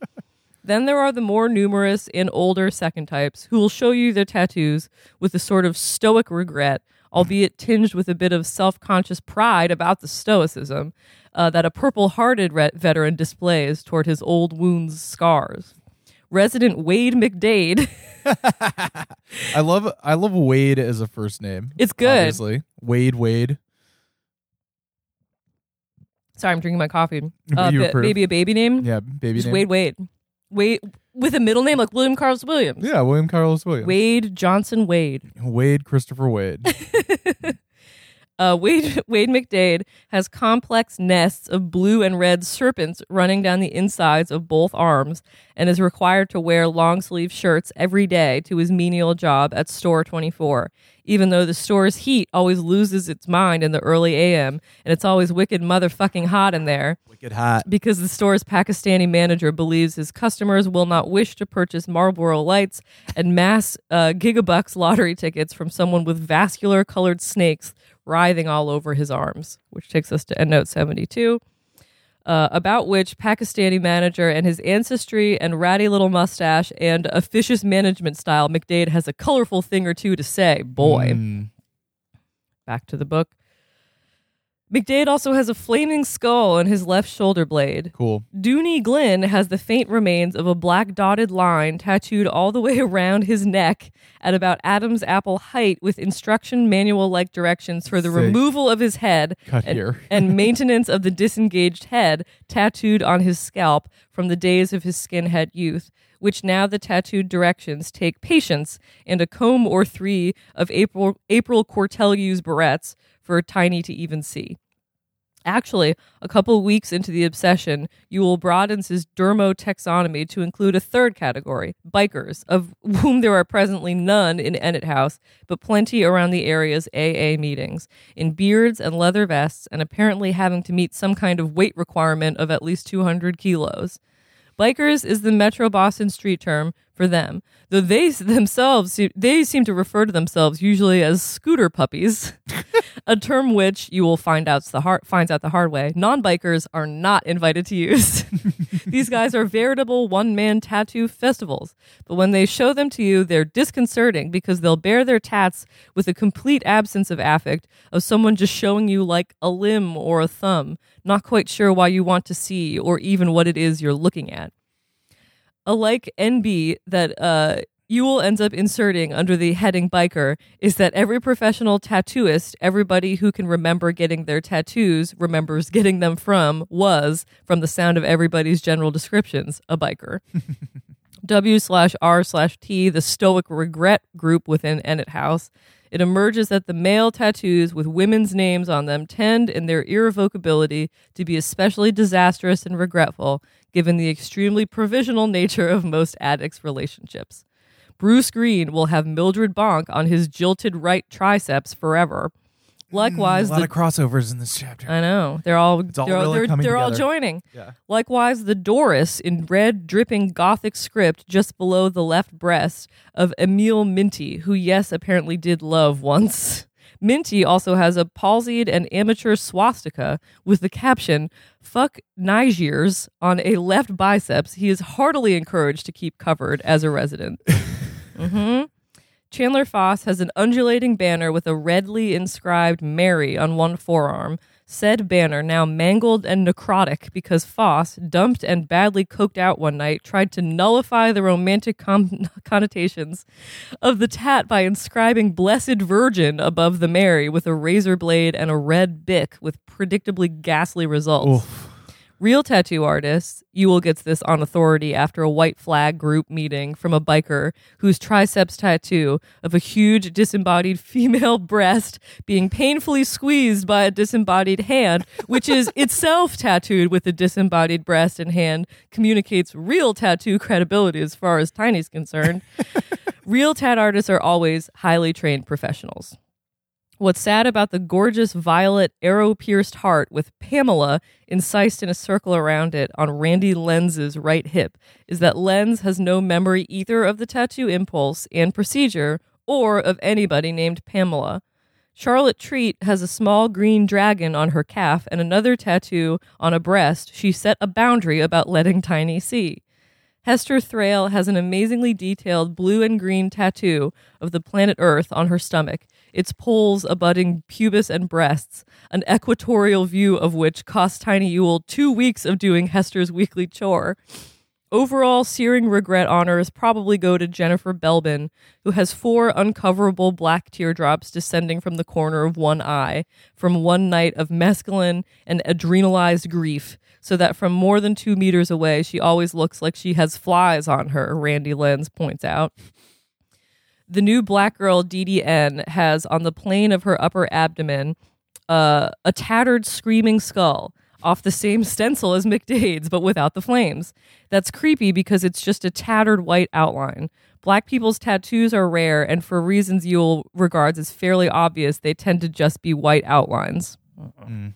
Then there are the more numerous and older second types who will show you their tattoos with a sort of stoic regret, albeit tinged with a bit of self conscious pride about the stoicism uh, that a purple hearted re- veteran displays toward his old wounds' scars. Resident Wade McDade. I love I love Wade as a first name. It's good. Obviously. Wade Wade. Sorry, I'm drinking my coffee. Uh, ba- maybe a baby name? Yeah, baby Just name. Wade Wade. Wade with a middle name like William Carlos Williams. Yeah, William Carlos Williams. Wade Johnson Wade. Wade Christopher Wade. Uh, Wade Wade McDade has complex nests of blue and red serpents running down the insides of both arms, and is required to wear long sleeve shirts every day to his menial job at Store 24. Even though the store's heat always loses its mind in the early AM, and it's always wicked motherfucking hot in there Wicked hot. because the store's Pakistani manager believes his customers will not wish to purchase Marlboro Lights and mass uh, Gigabucks lottery tickets from someone with vascular colored snakes writhing all over his arms, which takes us to EndNote 72. Uh, about which Pakistani manager and his ancestry and ratty little mustache and officious management style, McDade has a colorful thing or two to say. Boy. Mm. Back to the book. McDade also has a flaming skull on his left shoulder blade. Cool. Doony Glynn has the faint remains of a black dotted line tattooed all the way around his neck at about Adam's apple height with instruction manual like directions for the Sick. removal of his head Cut and, here. and maintenance of the disengaged head tattooed on his scalp from the days of his skinhead youth, which now the tattooed directions take patience and a comb or three of April, April Cortelyou's barrettes for Tiny to even see. Actually, a couple weeks into the obsession, Ewell broadens his dermo taxonomy to include a third category, bikers, of whom there are presently none in Ennet House, but plenty around the area's AA meetings, in beards and leather vests, and apparently having to meet some kind of weight requirement of at least 200 kilos. Bikers is the Metro Boston street term for them, though they themselves they seem to refer to themselves usually as scooter puppies, a term which you will find out the hard finds out the hard way. Non-bikers are not invited to use. These guys are veritable one-man tattoo festivals, but when they show them to you, they're disconcerting because they'll bear their tats with a complete absence of affect of someone just showing you like a limb or a thumb, not quite sure why you want to see or even what it is you're looking at a like NB that uh, Ewell ends up inserting under the heading biker is that every professional tattooist, everybody who can remember getting their tattoos, remembers getting them from, was, from the sound of everybody's general descriptions, a biker. W slash R slash T, the stoic regret group within Ennet House. It emerges that the male tattoos with women's names on them tend, in their irrevocability, to be especially disastrous and regretful, given the extremely provisional nature of most addicts' relationships. Bruce Green will have Mildred Bonk on his jilted right triceps forever. Likewise, Mm, a lot the of crossovers in this chapter. I know they're all all they're, all, really they're, they're all joining. Yeah. Likewise, the Doris in red dripping Gothic script just below the left breast of Emil Minty, who yes apparently did love once. Minty also has a palsied and amateur swastika with the caption "Fuck Nigers" on a left biceps. He is heartily encouraged to keep covered as a resident. hmm Chandler Foss has an undulating banner with a redly inscribed Mary on one forearm. Said banner, now mangled and necrotic because Foss, dumped and badly coked out one night, tried to nullify the romantic con- connotations of the tat by inscribing Blessed Virgin above the Mary with a razor blade and a red Bic with predictably ghastly results. Oof. Real tattoo artists, Ewell gets this on authority after a white flag group meeting from a biker whose triceps tattoo of a huge disembodied female breast being painfully squeezed by a disembodied hand, which is itself tattooed with a disembodied breast and hand, communicates real tattoo credibility as far as Tiny's concerned. real tat artists are always highly trained professionals. What's sad about the gorgeous violet arrow pierced heart with Pamela incised in a circle around it on Randy Lenz's right hip is that Lenz has no memory either of the tattoo impulse and procedure or of anybody named Pamela. Charlotte Treat has a small green dragon on her calf and another tattoo on a breast she set a boundary about letting Tiny see. Hester Thrale has an amazingly detailed blue and green tattoo of the planet Earth on her stomach its poles abutting pubis and breasts, an equatorial view of which cost Tiny Ewell two weeks of doing Hester's weekly chore. Overall, searing regret honors probably go to Jennifer Belbin, who has four uncoverable black teardrops descending from the corner of one eye from one night of mescaline and adrenalized grief, so that from more than two meters away, she always looks like she has flies on her, Randy Lenz points out. The new black girl DDN has on the plane of her upper abdomen uh, a tattered screaming skull off the same stencil as McDade's, but without the flames. That's creepy because it's just a tattered white outline. Black people's tattoos are rare, and for reasons Ewell regards as fairly obvious, they tend to just be white outlines. Mm.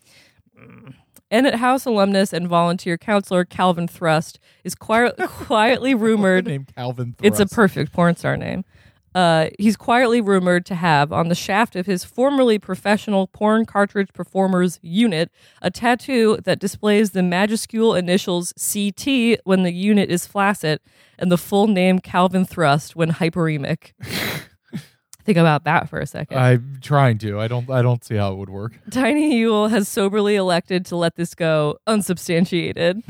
Ennet House alumnus and volunteer counselor Calvin Thrust is qui- quietly rumored. name Calvin Thrust. It's a perfect porn star name uh, he's quietly rumored to have on the shaft of his formerly professional porn cartridge performers unit a tattoo that displays the majuscule initials CT when the unit is flaccid and the full name Calvin Thrust when hyperemic. Think about that for a second. I'm trying to. I don't. I don't see how it would work. Tiny Ewell has soberly elected to let this go unsubstantiated.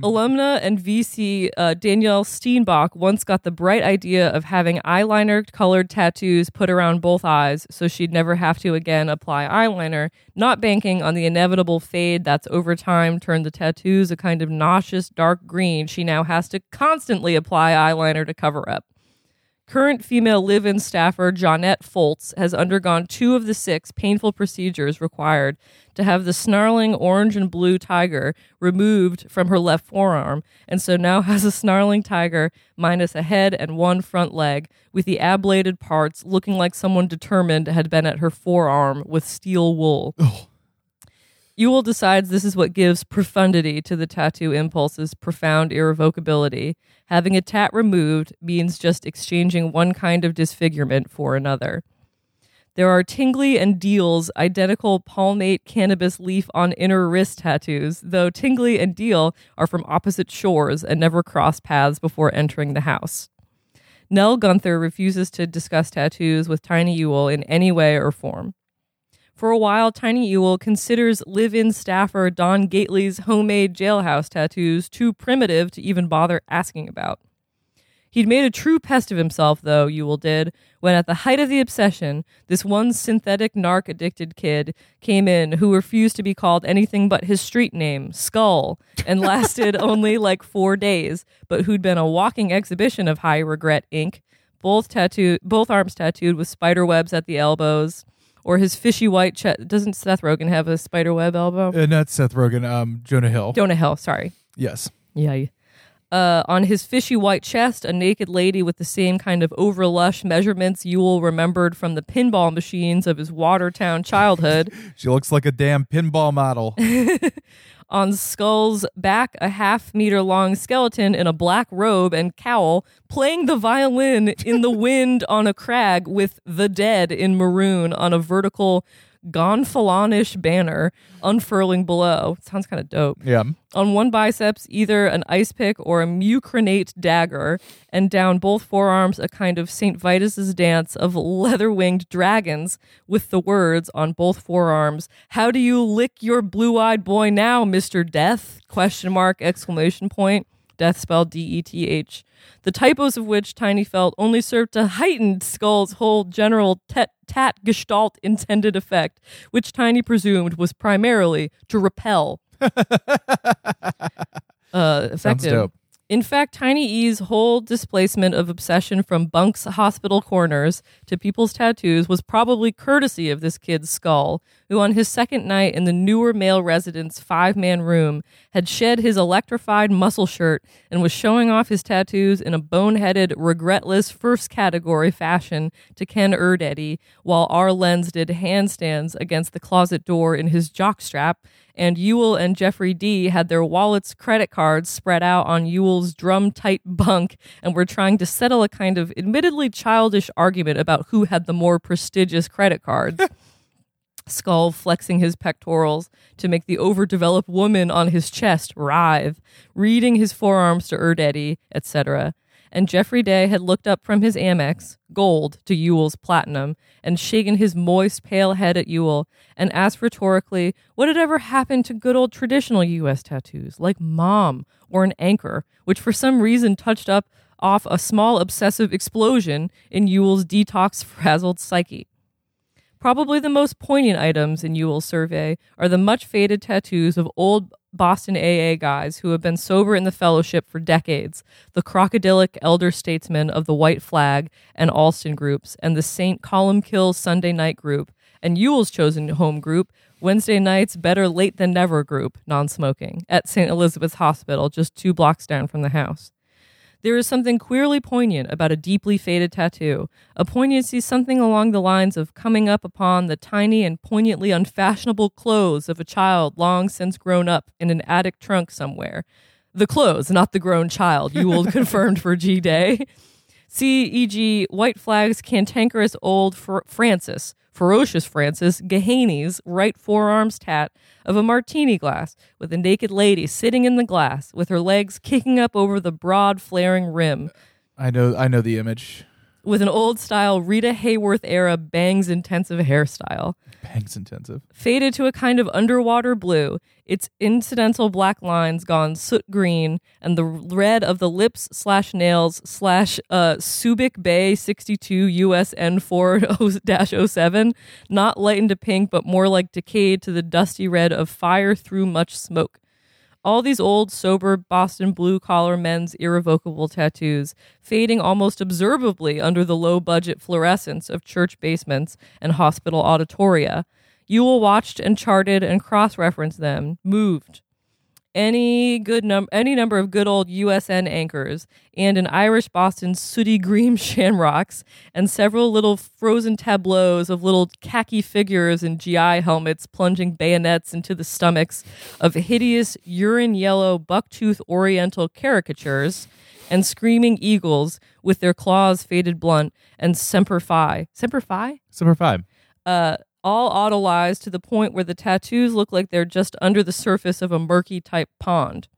Alumna and VC uh, Danielle Steenbach once got the bright idea of having eyeliner colored tattoos put around both eyes, so she'd never have to again apply eyeliner. Not banking on the inevitable fade that's over time turned the tattoos a kind of nauseous dark green. She now has to constantly apply eyeliner to cover up. Current female live in staffer Jonette Foltz has undergone two of the six painful procedures required to have the snarling orange and blue tiger removed from her left forearm, and so now has a snarling tiger minus a head and one front leg, with the ablated parts looking like someone determined had been at her forearm with steel wool. Ewell decides this is what gives profundity to the tattoo impulse's profound irrevocability. Having a tat removed means just exchanging one kind of disfigurement for another. There are Tingley and Deal's identical palmate cannabis leaf on inner wrist tattoos, though Tingley and Deal are from opposite shores and never cross paths before entering the house. Nell Gunther refuses to discuss tattoos with Tiny Ewell in any way or form. For a while, Tiny Ewell considers live in staffer Don Gately's homemade jailhouse tattoos too primitive to even bother asking about. He'd made a true pest of himself, though, Ewell did, when at the height of the obsession, this one synthetic narc addicted kid came in who refused to be called anything but his street name, Skull, and lasted only like four days, but who'd been a walking exhibition of high regret ink, both tattooed, both arms tattooed with spider webs at the elbows or his fishy white chest. Doesn't Seth Rogen have a spider web elbow? Uh, not Seth Rogen. Um, Jonah Hill. Jonah Hill. Sorry. Yes. Yeah. Uh, on his fishy white chest, a naked lady with the same kind of over lush measurements Ewell remembered from the pinball machines of his Watertown childhood. she looks like a damn pinball model. on Skull's back, a half meter long skeleton in a black robe and cowl playing the violin in the wind on a crag with the dead in maroon on a vertical gonfalonish banner unfurling below. Sounds kind of dope. Yeah. On one biceps, either an ice pick or a mucronate dagger, and down both forearms, a kind of St. Vitus's dance of leather winged dragons with the words on both forearms, How do you lick your blue eyed boy now, Mr. Death? Question mark, exclamation point. Death spelled D E T H the typos of which Tiny felt only served to heighten Skull's whole general tet, tat gestalt intended effect, which Tiny presumed was primarily to repel uh, effective. dope. In fact, Tiny E's whole displacement of obsession from Bunk's hospital corners to people's tattoos was probably courtesy of this kid's skull, who on his second night in the newer male resident's five man room had shed his electrified muscle shirt and was showing off his tattoos in a boneheaded, regretless first category fashion to Ken Erdedy, while R. Lenz did handstands against the closet door in his jockstrap and Ewell and Jeffrey D had their wallets, credit cards spread out on Ewell's drum tight bunk and were trying to settle a kind of admittedly childish argument about who had the more prestigious credit cards. Skull flexing his pectorals to make the overdeveloped woman on his chest writhe, reading his forearms to Erdedy, etc and Jeffrey Day had looked up from his Amex, gold, to Ewell's platinum, and shaken his moist, pale head at Ewell, and asked rhetorically what had ever happened to good old traditional U.S. tattoos, like Mom or an anchor, which for some reason touched up off a small obsessive explosion in Ewell's detox frazzled psyche. Probably the most poignant items in Ewell's survey are the much faded tattoos of old Boston AA guys who have been sober in the fellowship for decades, the crocodilic elder statesmen of the White Flag and Allston groups, and the St. Columbkill Sunday night group, and Ewell's chosen home group, Wednesday night's Better Late Than Never group, non smoking, at St. Elizabeth's Hospital, just two blocks down from the house. There is something queerly poignant about a deeply faded tattoo, a poignancy something along the lines of coming up upon the tiny and poignantly unfashionable clothes of a child long since grown up in an attic trunk somewhere. The clothes, not the grown child, Ewell confirmed for G Day. See, e.g., White Flag's cantankerous old Fr- Francis, ferocious Francis Gehaney's right forearm's tat of a martini glass with a naked lady sitting in the glass with her legs kicking up over the broad flaring rim. I know I know the image. With an old style Rita Hayworth era bangs intensive hairstyle. Bangs intensive. Faded to a kind of underwater blue, its incidental black lines gone soot green, and the red of the lips slash nails slash uh, Subic Bay 62 USN 4 07, not lightened to pink, but more like decayed to the dusty red of fire through much smoke all these old, sober Boston blue collar men's irrevocable tattoos, fading almost observably under the low budget fluorescence of church basements and hospital auditoria. Ewell watched and charted and cross referenced them, moved, any good num- any number of good old USN anchors and an Irish Boston sooty green shamrocks and several little frozen tableaus of little khaki figures in GI helmets plunging bayonets into the stomachs of hideous urine yellow bucktooth oriental caricatures and screaming eagles with their claws faded blunt and semper fi. Semper fi? Semper fi. Uh all autolyzed to the point where the tattoos look like they're just under the surface of a murky type pond.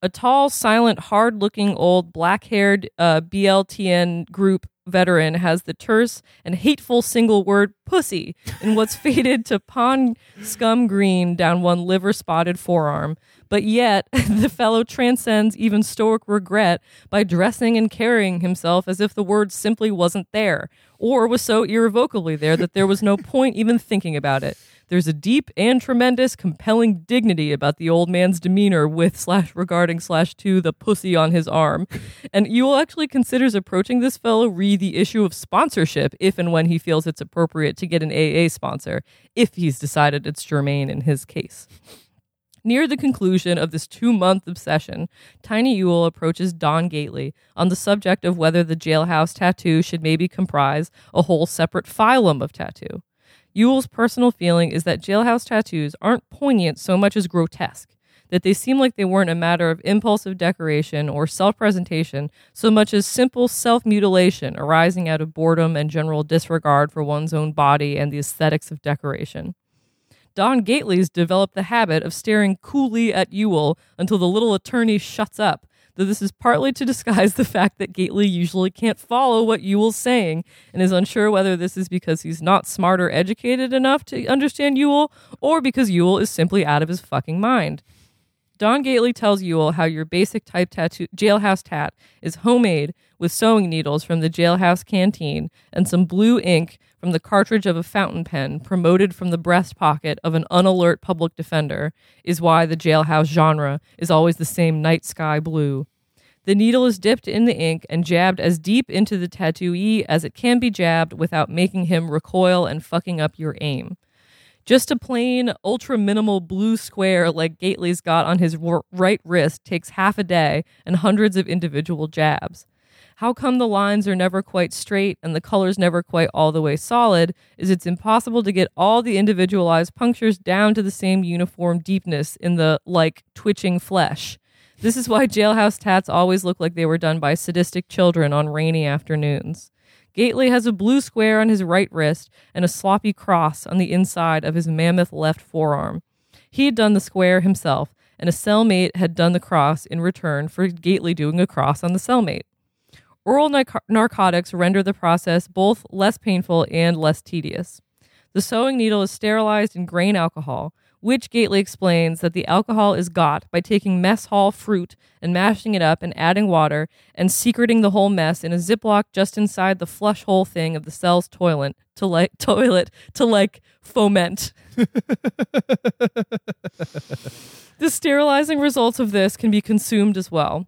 A tall, silent, hard looking old black haired uh, BLTN group veteran has the terse and hateful single word pussy in what's faded to pond scum green down one liver spotted forearm. But yet, the fellow transcends even stoic regret by dressing and carrying himself as if the word simply wasn't there, or was so irrevocably there that there was no point even thinking about it. There's a deep and tremendous, compelling dignity about the old man's demeanor with slash regarding slash to the pussy on his arm. And Ewell actually considers approaching this fellow re the issue of sponsorship if and when he feels it's appropriate to get an AA sponsor, if he's decided it's germane in his case. Near the conclusion of this two month obsession, Tiny Ewell approaches Don Gately on the subject of whether the jailhouse tattoo should maybe comprise a whole separate phylum of tattoo. Ewell's personal feeling is that jailhouse tattoos aren't poignant so much as grotesque, that they seem like they weren't a matter of impulsive decoration or self presentation so much as simple self mutilation arising out of boredom and general disregard for one's own body and the aesthetics of decoration. Don Gately's developed the habit of staring coolly at Ewell until the little attorney shuts up though this is partly to disguise the fact that Gately usually can't follow what Ewell's saying and is unsure whether this is because he's not smart or educated enough to understand Ewell or because Ewell is simply out of his fucking mind. Don Gately tells Ewell how your basic type tattoo jailhouse tat is homemade with sewing needles from the jailhouse canteen and some blue ink from the cartridge of a fountain pen promoted from the breast pocket of an unalert public defender is why the jailhouse genre is always the same night sky blue. The needle is dipped in the ink and jabbed as deep into the tattooee as it can be jabbed without making him recoil and fucking up your aim. Just a plain, ultra minimal blue square like Gately's got on his right wrist takes half a day and hundreds of individual jabs. How come the lines are never quite straight and the colors never quite all the way solid is it's impossible to get all the individualized punctures down to the same uniform deepness in the, like, twitching flesh. This is why jailhouse tats always look like they were done by sadistic children on rainy afternoons. Gately has a blue square on his right wrist and a sloppy cross on the inside of his mammoth left forearm. He had done the square himself, and a cellmate had done the cross in return for Gately doing a cross on the cellmate. Oral narcotics render the process both less painful and less tedious. The sewing needle is sterilized in grain alcohol, which Gately explains that the alcohol is got by taking mess hall fruit and mashing it up and adding water and secreting the whole mess in a Ziploc just inside the flush hole thing of the cell's toilet to like toilet to like foment. the sterilizing results of this can be consumed as well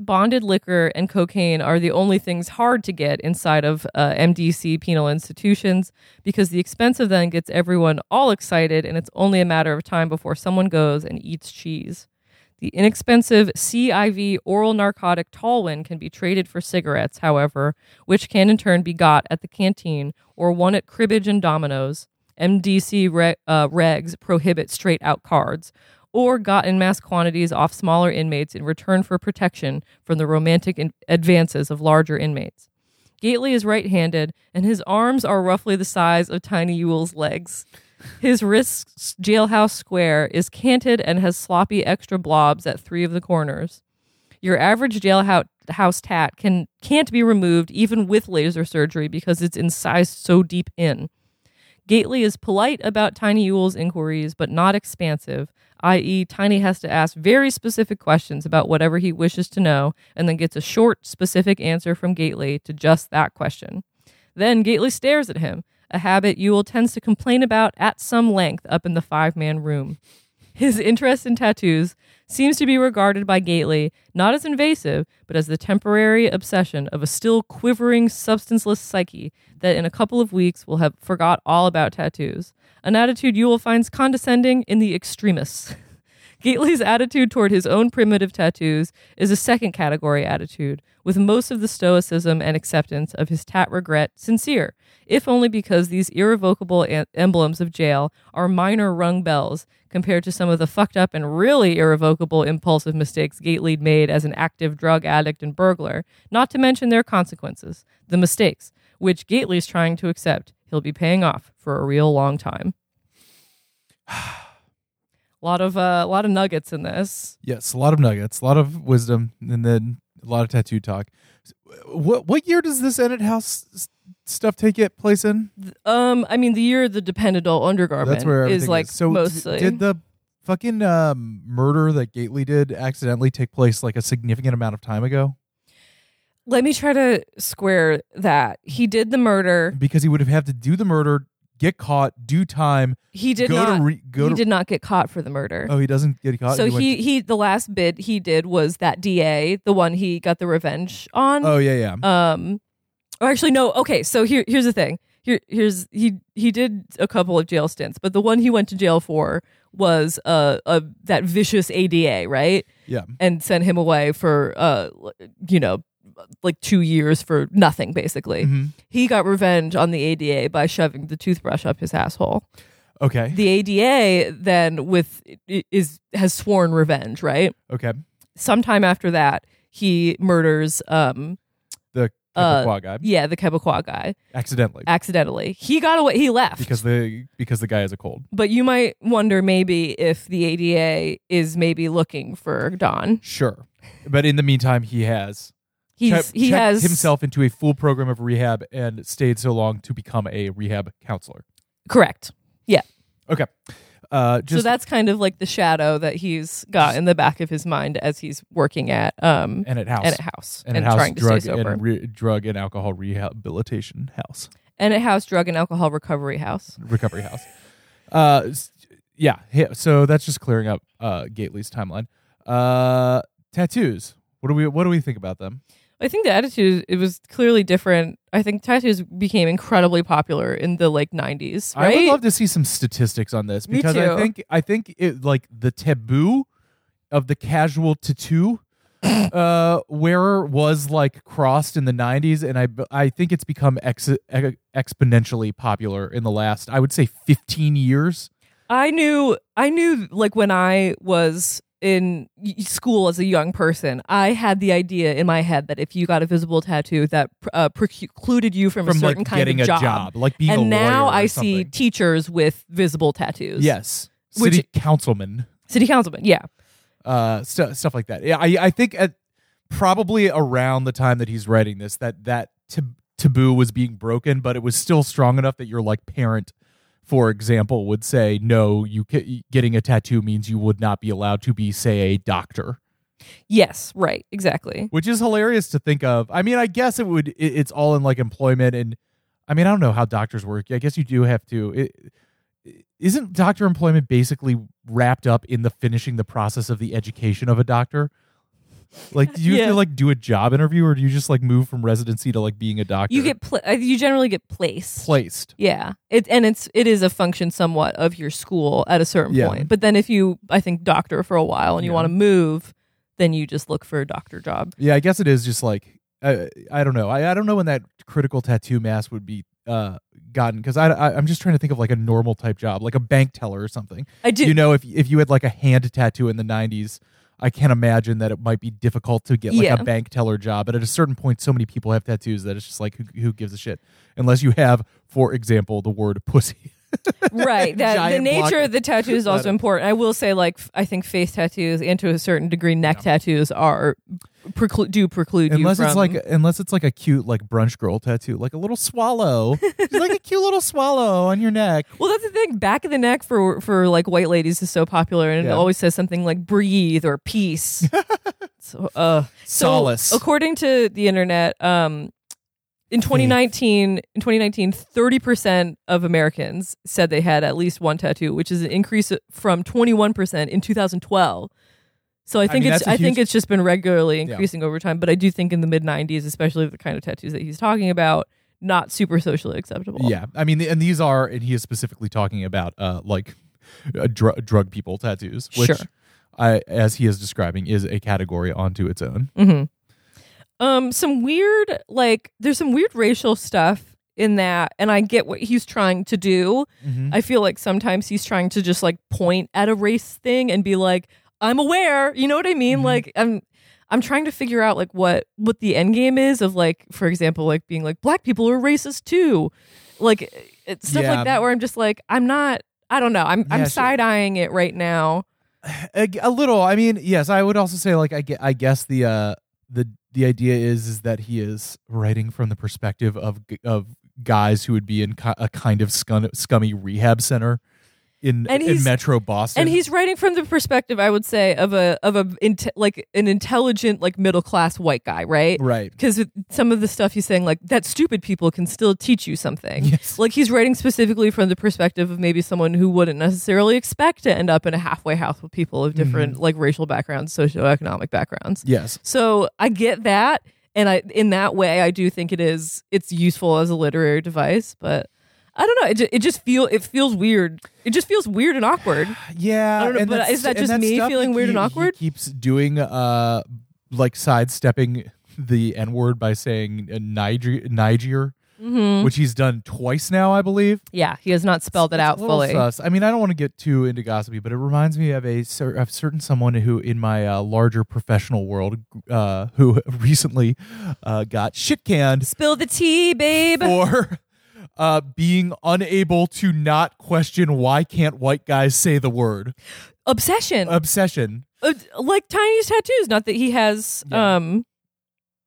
bonded liquor and cocaine are the only things hard to get inside of uh, MDC penal institutions because the expense of them gets everyone all excited, and it's only a matter of time before someone goes and eats cheese. The inexpensive CIV oral narcotic Talwin can be traded for cigarettes, however, which can in turn be got at the canteen or won at cribbage and dominoes. MDC uh, regs prohibit straight out cards, or got in mass quantities off smaller inmates in return for protection from the romantic in- advances of larger inmates. Gately is right handed, and his arms are roughly the size of Tiny Ewell's legs. His wrist jailhouse square is canted and has sloppy extra blobs at three of the corners. Your average jailhouse tat can, can't be removed even with laser surgery because it's incised so deep in. Gately is polite about Tiny Ewell's inquiries, but not expansive, i.e., Tiny has to ask very specific questions about whatever he wishes to know and then gets a short, specific answer from Gately to just that question. Then Gately stares at him, a habit Ewell tends to complain about at some length up in the five man room. His interest in tattoos seems to be regarded by Gately not as invasive, but as the temporary obsession of a still quivering, substanceless psyche that in a couple of weeks will have forgot all about tattoos an attitude Ewell finds condescending in the extremists. Gately's attitude toward his own primitive tattoos is a second category attitude, with most of the stoicism and acceptance of his tat regret sincere, if only because these irrevocable a- emblems of jail are minor rung bells compared to some of the fucked up and really irrevocable impulsive mistakes Gately made as an active drug addict and burglar, not to mention their consequences, the mistakes, which Gately is trying to accept he'll be paying off for a real long time. A lot of uh, a lot of nuggets in this. Yes, a lot of nuggets, a lot of wisdom, and then a lot of tattoo talk. What what year does this Ennet House stuff take it place in? Um, I mean, the year the dependable undergarment That's where is like is. so mostly. Did the fucking um, murder that Gately did accidentally take place like a significant amount of time ago? Let me try to square that. He did the murder. Because he would have had to do the murder, get caught, do time. He did go not. To re, go he to, did not get caught for the murder. Oh, he doesn't get caught. So he he, he the last bid he did was that DA, the one he got the revenge on. Oh yeah, yeah. Um, or actually no. Okay, so here here's the thing. Here here's he he did a couple of jail stints, but the one he went to jail for was uh, a that vicious ADA, right? Yeah, and sent him away for uh, you know like two years for nothing, basically. Mm-hmm. He got revenge on the ADA by shoving the toothbrush up his asshole. Okay. The ADA then with is has sworn revenge, right? Okay. Sometime after that, he murders um the Quebecois uh, guy. Yeah, the Quebecois guy. Accidentally. Accidentally. He got away he left. Because the because the guy has a cold. But you might wonder maybe if the ADA is maybe looking for Don. Sure. But in the meantime he has He's, he has himself into a full program of rehab and stayed so long to become a rehab counselor. Correct. Yeah. Okay. Uh, just so that's kind of like the shadow that he's got in the back of his mind as he's working at um and at house and at house and, and, house trying to drug stay sober. and re- drug and alcohol rehabilitation house and at house drug and alcohol recovery house. recovery house. Uh, yeah. So that's just clearing up uh Gately's timeline. Uh, tattoos. What do we What do we think about them? I think the attitude it was clearly different. I think tattoos became incredibly popular in the like 90s, right? I would love to see some statistics on this Me because I think I think it like the taboo of the casual tattoo uh wearer was like crossed in the 90s and I I think it's become ex- ex- exponentially popular in the last I would say 15 years. I knew I knew like when I was in school as a young person, I had the idea in my head that if you got a visible tattoo that uh, precluded you from, a certain like kind getting of a job. job, like being a and now I see teachers with visible tattoos. yes, Which- city councilman, City councilman, yeah. uh, stu stuff like that. Yeah, I I think at probably around the time that he's writing this, that that tab- taboo was being broken, but it was still strong enough that your like parent, for example, would say no. You ca- getting a tattoo means you would not be allowed to be, say, a doctor, Yes, right, exactly. which is hilarious to think of. I mean, I guess it would. It, it's all in like employment, and I mean, I don't know how doctors work. I guess you do have to. It, isn't doctor employment basically wrapped up in the finishing the process of the education of a doctor? Like, do you have to like do a job interview, or do you just like move from residency to like being a doctor? You get pla- uh, you generally get placed. placed. Yeah, it and it's it is a function somewhat of your school at a certain Yeah. point. But then if you, I think, doctor for a while and you Yeah. want to move, then you just look for a doctor job. Yeah, I guess it is just like uh, I don't know. I, I don't know when that critical tattoo mass would be uh gotten because I, I I'm just trying to think of like a normal type job, like a bank teller or something. I do. you know, if if you had like a hand tattoo in the '90s, I can't imagine that it might be difficult to get like Yeah. a bank teller job. But at a certain point, so many people have tattoos that it's just like who, who gives a shit? Unless you have, for example, the word pussy. right. That the block nature of the tattoo is also important. I will say, like, I think face tattoos and to a certain degree neck tattoos are do preclude unless you it's like unless it's like a cute like brunch girl tattoo, like a little swallow, Just like a cute little swallow on your neck. Well, that's the thing. Back of the neck for for like white ladies is so popular, and Yeah. it always says something like "breathe" or "peace." so, uh, so Solace. according to the internet, um, in 2019, in 2019, 30 percent of Americans said they had at least one tattoo, which is an increase from 21 percent in 2012. So I think mean, it's that's a I think huge- it's just been regularly increasing over time. But I do think in the mid 90s, especially the kind of tattoos that he's talking about, not super socially acceptable. Yeah, I mean, and these are, and he is specifically talking about uh like uh, dr- drug people tattoos, which Sure. I, as he is describing, is a category onto its own. hmm Um, some weird, like, there's some weird racial stuff in that, and I get what he's trying to do. Mm-hmm. I feel like sometimes he's trying to just like point at a race thing and be like, "I'm aware," you know what I mean? Mhm. Like, I'm, I'm trying to figure out like what what the end game is of like, for example, like being like black people are racist too, like it, stuff Yeah. like that. Where I'm just like, I'm not. I don't know. I'm I'm sure. side eyeing it right now. a, a little. I mean, yes, I would also say like I, gue- I guess the uh the the idea is is that he is writing from the perspective of of guys who would be in a kind of scum, scummy rehab center in And in Metro Boston. And he's writing from the perspective, I would say, of a of a inte- like an intelligent, like middle class white guy, right? right. Because some of the stuff he's saying, like that stupid people can still teach you something. Yes. Like he's writing specifically from the perspective of maybe someone who wouldn't necessarily expect to end up in a halfway house with people of different Mm-hmm. like racial backgrounds, socioeconomic backgrounds. Yes. So I get that, and I in that way I do think it is it's useful as a literary device, but. I don't know. It just, it just feel it feels weird. It just feels weird and awkward. Yeah, I don't know, and but that's- is that and just me stuff feeling he- weird and he awkward? keeps doing uh like sidestepping the N word by saying uh, Niger, Niger, Mm-hmm. which he's done twice now, I believe. Yeah, he has not spelled it It's out a little fully. sus. I mean, I don't want to get too into gossipy, but it reminds me of a cer- of certain someone who, in my uh, larger professional world, uh, who recently uh, got shit canned Spill the tea, babe. for uh, being unable to not question why can't white guys say the word Obsession. obsession. Uh, like Tiny's tattoos. Not that he has Yeah. um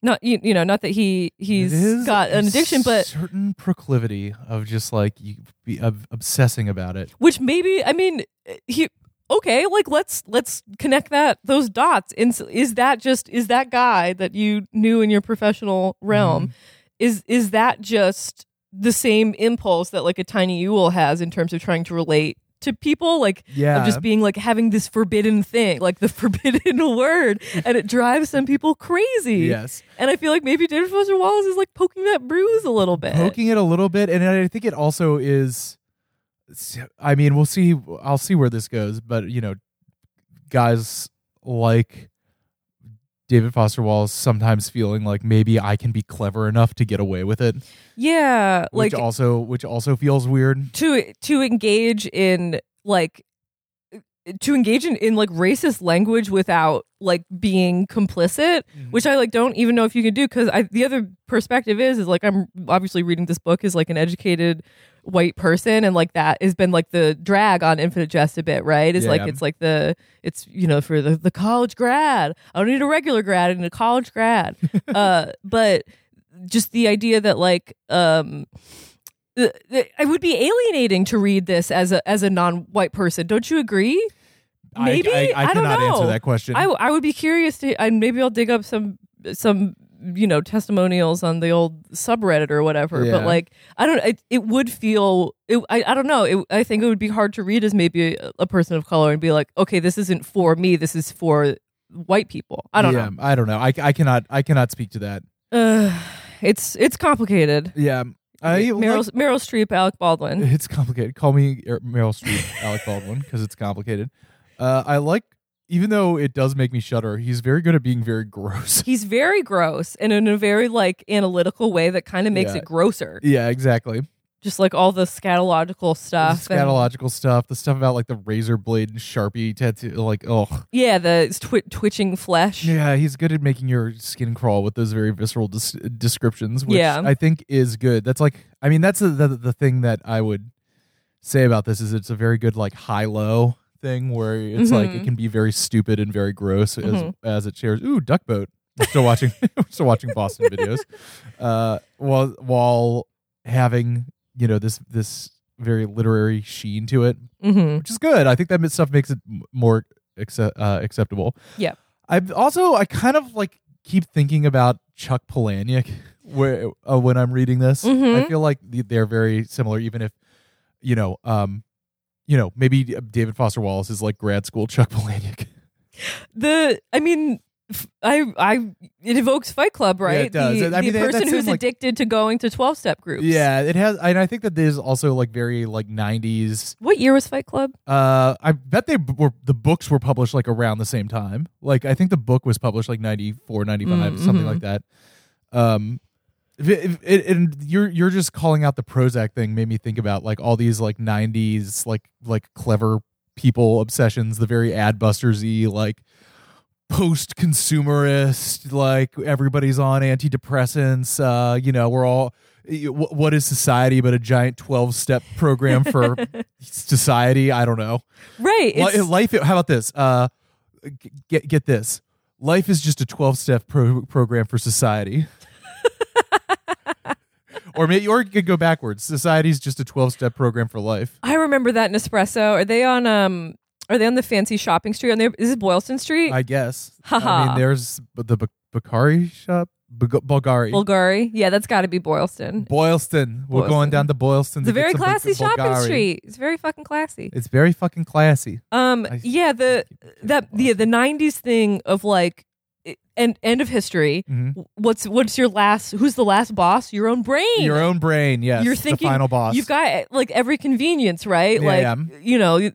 not you, you know not that he he's got an addiction but certain proclivity of just like you be ob- obsessing about it. which maybe i mean he okay like let's let's connect that those dots and is that just is that guy that you knew in your professional realm Mm-hmm. is is that just the same impulse that like a tiny Ewell has in terms of trying to relate to people like Yeah. of just being like having this forbidden thing like the forbidden word. And it drives some people crazy. Yes. and i feel like maybe david foster wallace is like poking that bruise a little bit. Poking it a little bit. And i think it also is i mean we'll see i'll see where this goes. But you know guys like david foster wallace sometimes feeling like maybe i can be clever enough to get away with it. Yeah like which also which also feels weird. To to engage in like to engage in, in like racist language without like being complicit mm-hmm. which i like don't even know if you can do because i the other perspective is is like i'm obviously reading this book as like an educated white person and like that has been like the drag on infinite jest a bit right? It's like it's like the it's you know for the, the college grad. I don't need a regular grad i need a college grad. Uh but just the idea that like um it would be alienating to read this as a as a non-white person. Don't you agree? I- maybe? I, I, don't cannot answer that question. I, I would be curious to and maybe I'll dig up some some you know testimonials on the old subreddit or whatever Yeah. but like I don't it, it would feel it, I, I don't know it, I think it would be hard to read as maybe a, a person of color and be like okay this isn't for me this is for white people I don't yeah, I don't know. I, I cannot I cannot speak to that. uh, it's it's complicated Yeah. I Meryl, like- Meryl Streep Alec Baldwin It's complicated. Call me Er- Meryl Streep, Alec Baldwin, because it's complicated. Uh, I like, even though it does make me shudder. He's very good at being very gross. he's very gross and in a very like analytical way that kind of makes Yeah. it grosser yeah, exactly. just like all the scatological stuff The and- scatological stuff, the stuff about like the razor blade and sharpie tattoo, like oh Yeah, the twi- twitching flesh. yeah, he's good at making your skin crawl with those very visceral des- descriptions, which Yeah. I think is good. That's like, I mean, that's the, the the thing that I would say about this is it's a very good like high low thing where it's like it Mhm. can be very stupid and very gross as Mhm. as it shares. Ooh, duck boat. We're still watching. we're still watching Boston videos, uh, while while having you know this this very literary sheen to it, hmm which is good. I think that stuff makes it more acce- uh, acceptable. Yeah. I also I kind of like keep thinking about Chuck Palahniuk where uh, when I'm reading this. I Mhm. feel like they're very similar, even if you know, um, you know, maybe David Foster Wallace is like grad school Chuck Palahniuk. The, I mean, I, I, it evokes Fight Club, right? it does. The, I mean, the that- person who's like- addicted to going to twelve step groups. yeah, it has, and I think that there's also like very like '90s. What year was Fight Club? Uh, I bet they b- were the books were published like around the same time. Like I think the book was published like 94, 95, Mm, something mhm. like that. Um, it, it, and you're you're just calling out the Prozac thing made me think about like all these like '90s like like clever people obsessions, the very adbustersy like post consumerist like everybody's on antidepressants. Uh, you know, we're all. What is society but a giant twelve step program for society? I don't know. Right. Life. How about this? Uh, get get this. Life is just a twelve step pro- program for society. or maybe, or you could go backwards. Society's just a twelve step program for life. I remember that Nespresso. Are they on, um, are they on the fancy shopping street? On there, is it Boylston Street? I guess. I Haha. mean, there's the B- Bakari shop, B- Bulgari, Bulgari. Yeah, that's got to be Boylston. Boylston. We're Boylston. going down to Boylston. It's a very classy shopping Bulgari. street. It's very fucking classy. It's very fucking classy. Um, I- yeah, the that the the '90s thing of like i- end of history. Mhm. What's what's your last? Who's the last boss? Your own brain. Your own brain. Yes. You're the thinking final boss. You've got like every convenience, right? Yeah, like yeah. you know, you,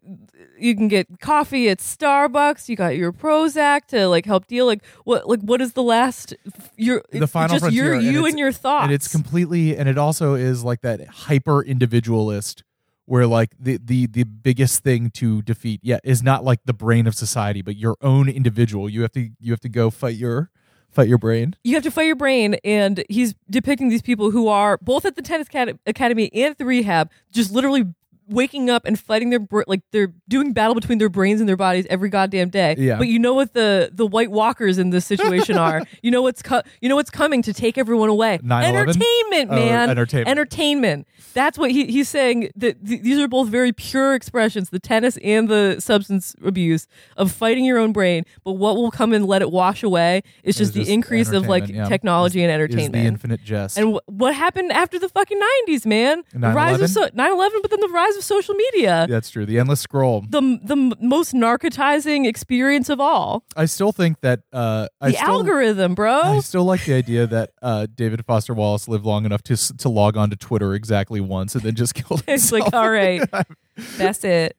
you can get coffee at Starbucks. You got your Prozac to like help deal. Like what? Like what is the last? Your The final just frontier, your and you it's- and your thoughts. and it's completely and it also is like that hyper individualist where like the the the biggest thing to defeat yeah is not like the brain of society but your own individual. You have to you have to go fight your fight your brain. You have to fight your brain and he's depicting these people who are both at the tennis academy and at the rehab just literally waking up and fighting their br- like they're doing battle between their brains and their bodies every goddamn day. Yeah. But you know what the the White Walkers in this situation are? You know what's co- you know what's coming to take everyone away? 9/11? Entertainment, Oh, man. entertainment. Entertainment. That's what he, he's saying. That th- these are both very pure expressions, the tennis and the substance abuse of fighting your own brain. But what will come and let it wash away is just the just increase of like yeah. technology and Is entertainment. the infinite jest. And wh- what happened after the fucking 90s, man? The rise of 9/11? so- 9/11, but then the rise of social media. That's true. The endless scroll. The the most narcotizing experience of all. I still think that uh, I The still, algorithm, bro. I still like the idea that uh, David Foster Wallace lived long enough to to log on to Twitter exactly once and then just killed himself. it's like, all right, that's it.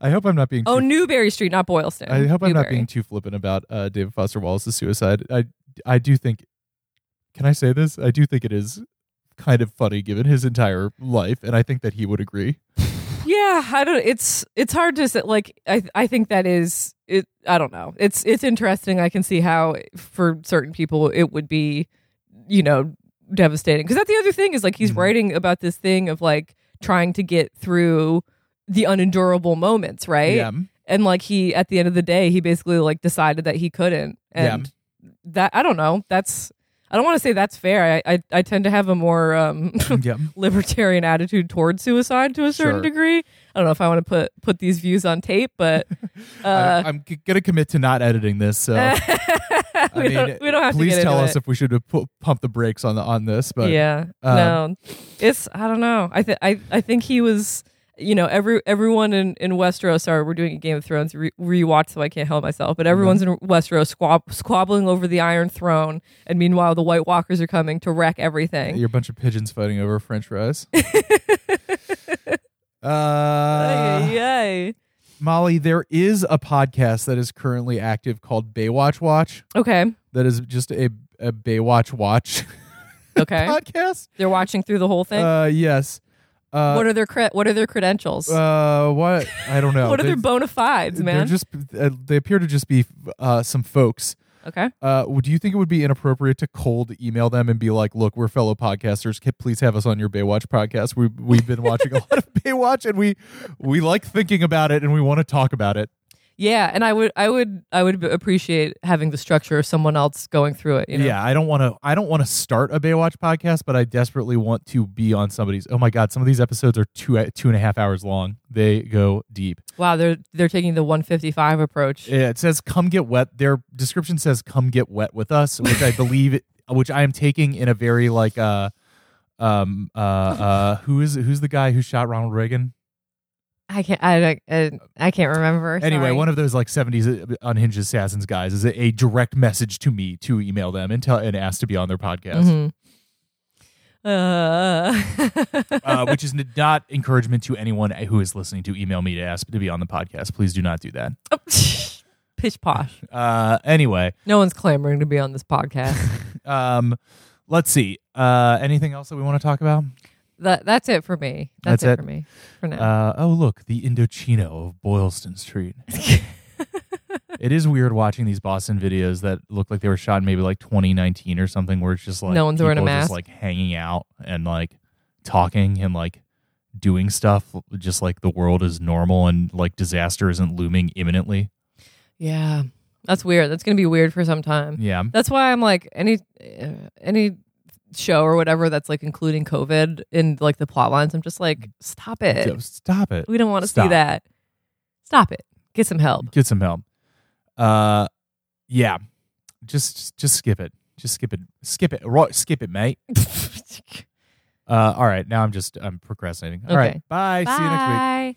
I hope I'm not being. Oh, too, Newbury Street, not Boylston. I hope I'm not being too flippant about uh, David Foster Wallace's suicide. I I do think. Can I say this? I do think it is kind of funny given his entire life, and I think that he would agree. Yeah, I don't. It's it's hard to say. Like, I I think that is it. I don't know. It's it's interesting. I can see how for certain people it would be, you know, devastating. Because that's the other thing is like he's Mhm. writing about this thing of like trying to get through the unendurable moments, right? Yeah. And like he at the end of the day, he basically like decided that he couldn't. Yeah. And that I don't know. That's I don't want to say that's fair. I I, I tend to have a more um yeah. libertarian attitude towards suicide to a certain Sure. degree. I don't know if I want to put put these views on tape, but I, uh, I'm g- gonna commit to not editing this. So we, I mean, don't, we don't have please to tell us it. if we should have pu- pumped the brakes on the on this. But yeah, um, no, it's I don't know. I think I I think he was. You know, every everyone in, in Westeros. Sorry, we're doing a Game of Thrones re- rewatch, so I can't help myself. But everyone's in Westeros squab- squabbling over the Iron Throne, and meanwhile, the White Walkers are coming to wreck everything. you're a bunch of pigeons fighting over French fries. uh, Ay, ay, ay. Molly, there is a podcast that is currently active called Baywatch Watch. Okay, That is just a a Baywatch Watch okay. podcast. They're watching through the whole thing. Uh, yes. Uh, what are their cre- What are their credentials? uh, what I don't know. what are They- their bona fides, They're man? just uh, they appear to just be uh, some folks. okay. Uh, would you think it would be inappropriate to cold email them and be like, "Look, we're fellow podcasters. Can, please have us on your Baywatch podcast. We we've been watching a lot of Baywatch, and we we like thinking about it, and we want to talk about it." Yeah, and I would, I would, I would appreciate having the structure of someone else going through it. You know? Yeah, I don't want to. I don't want to start a Baywatch podcast, but I desperately want to be on somebody's. Oh my god, some of these episodes are two two and a half hours long. They go deep. Wow, they're they're taking the 155 approach. Yeah, it says "come get wet." Their description says "come get wet with us," which I believe, which I am taking in a very like uh, um uh uh who is who's the guy who shot Ronald Reagan? I can't, I, I, I can't remember. Anyway, Sorry. one of those like '70s unhinged assassins guys is a, a direct message to me to email them and tell and ask to be on their podcast, Mhm. Uh, uh, which is not encouragement to anyone who is listening to email me to ask to be on the podcast. Please do not do that. Pish posh. Uh, anyway, No one's clamoring to be on this podcast. um, let's see. Uh, anything else that we want to talk about? That that's it for me. That's, That's it, it? for me for now. Uh, oh, look, the Indochino of Boylston Street. it is weird watching these Boston videos that look like they were shot in maybe like 2019 or something, where it's just like No one's wearing a mask. just like hanging out and like talking and like doing stuff, just like the world is normal and like disaster isn't looming imminently. yeah, that's weird. That's gonna be weird for some time. Yeah, That's why I'm like any uh, any show or whatever that's like including COVID in like the plot lines. I'm just like, stop it. Stop it. We don't want to see Stop. that. Stop it. Get some help. Get some help. Uh, yeah, just just skip it. Just skip it. Skip it. Ro- Skip it, mate. Uh, all right. Now I'm just I'm procrastinating. All right. Okay. Bye. See you next week. Bye.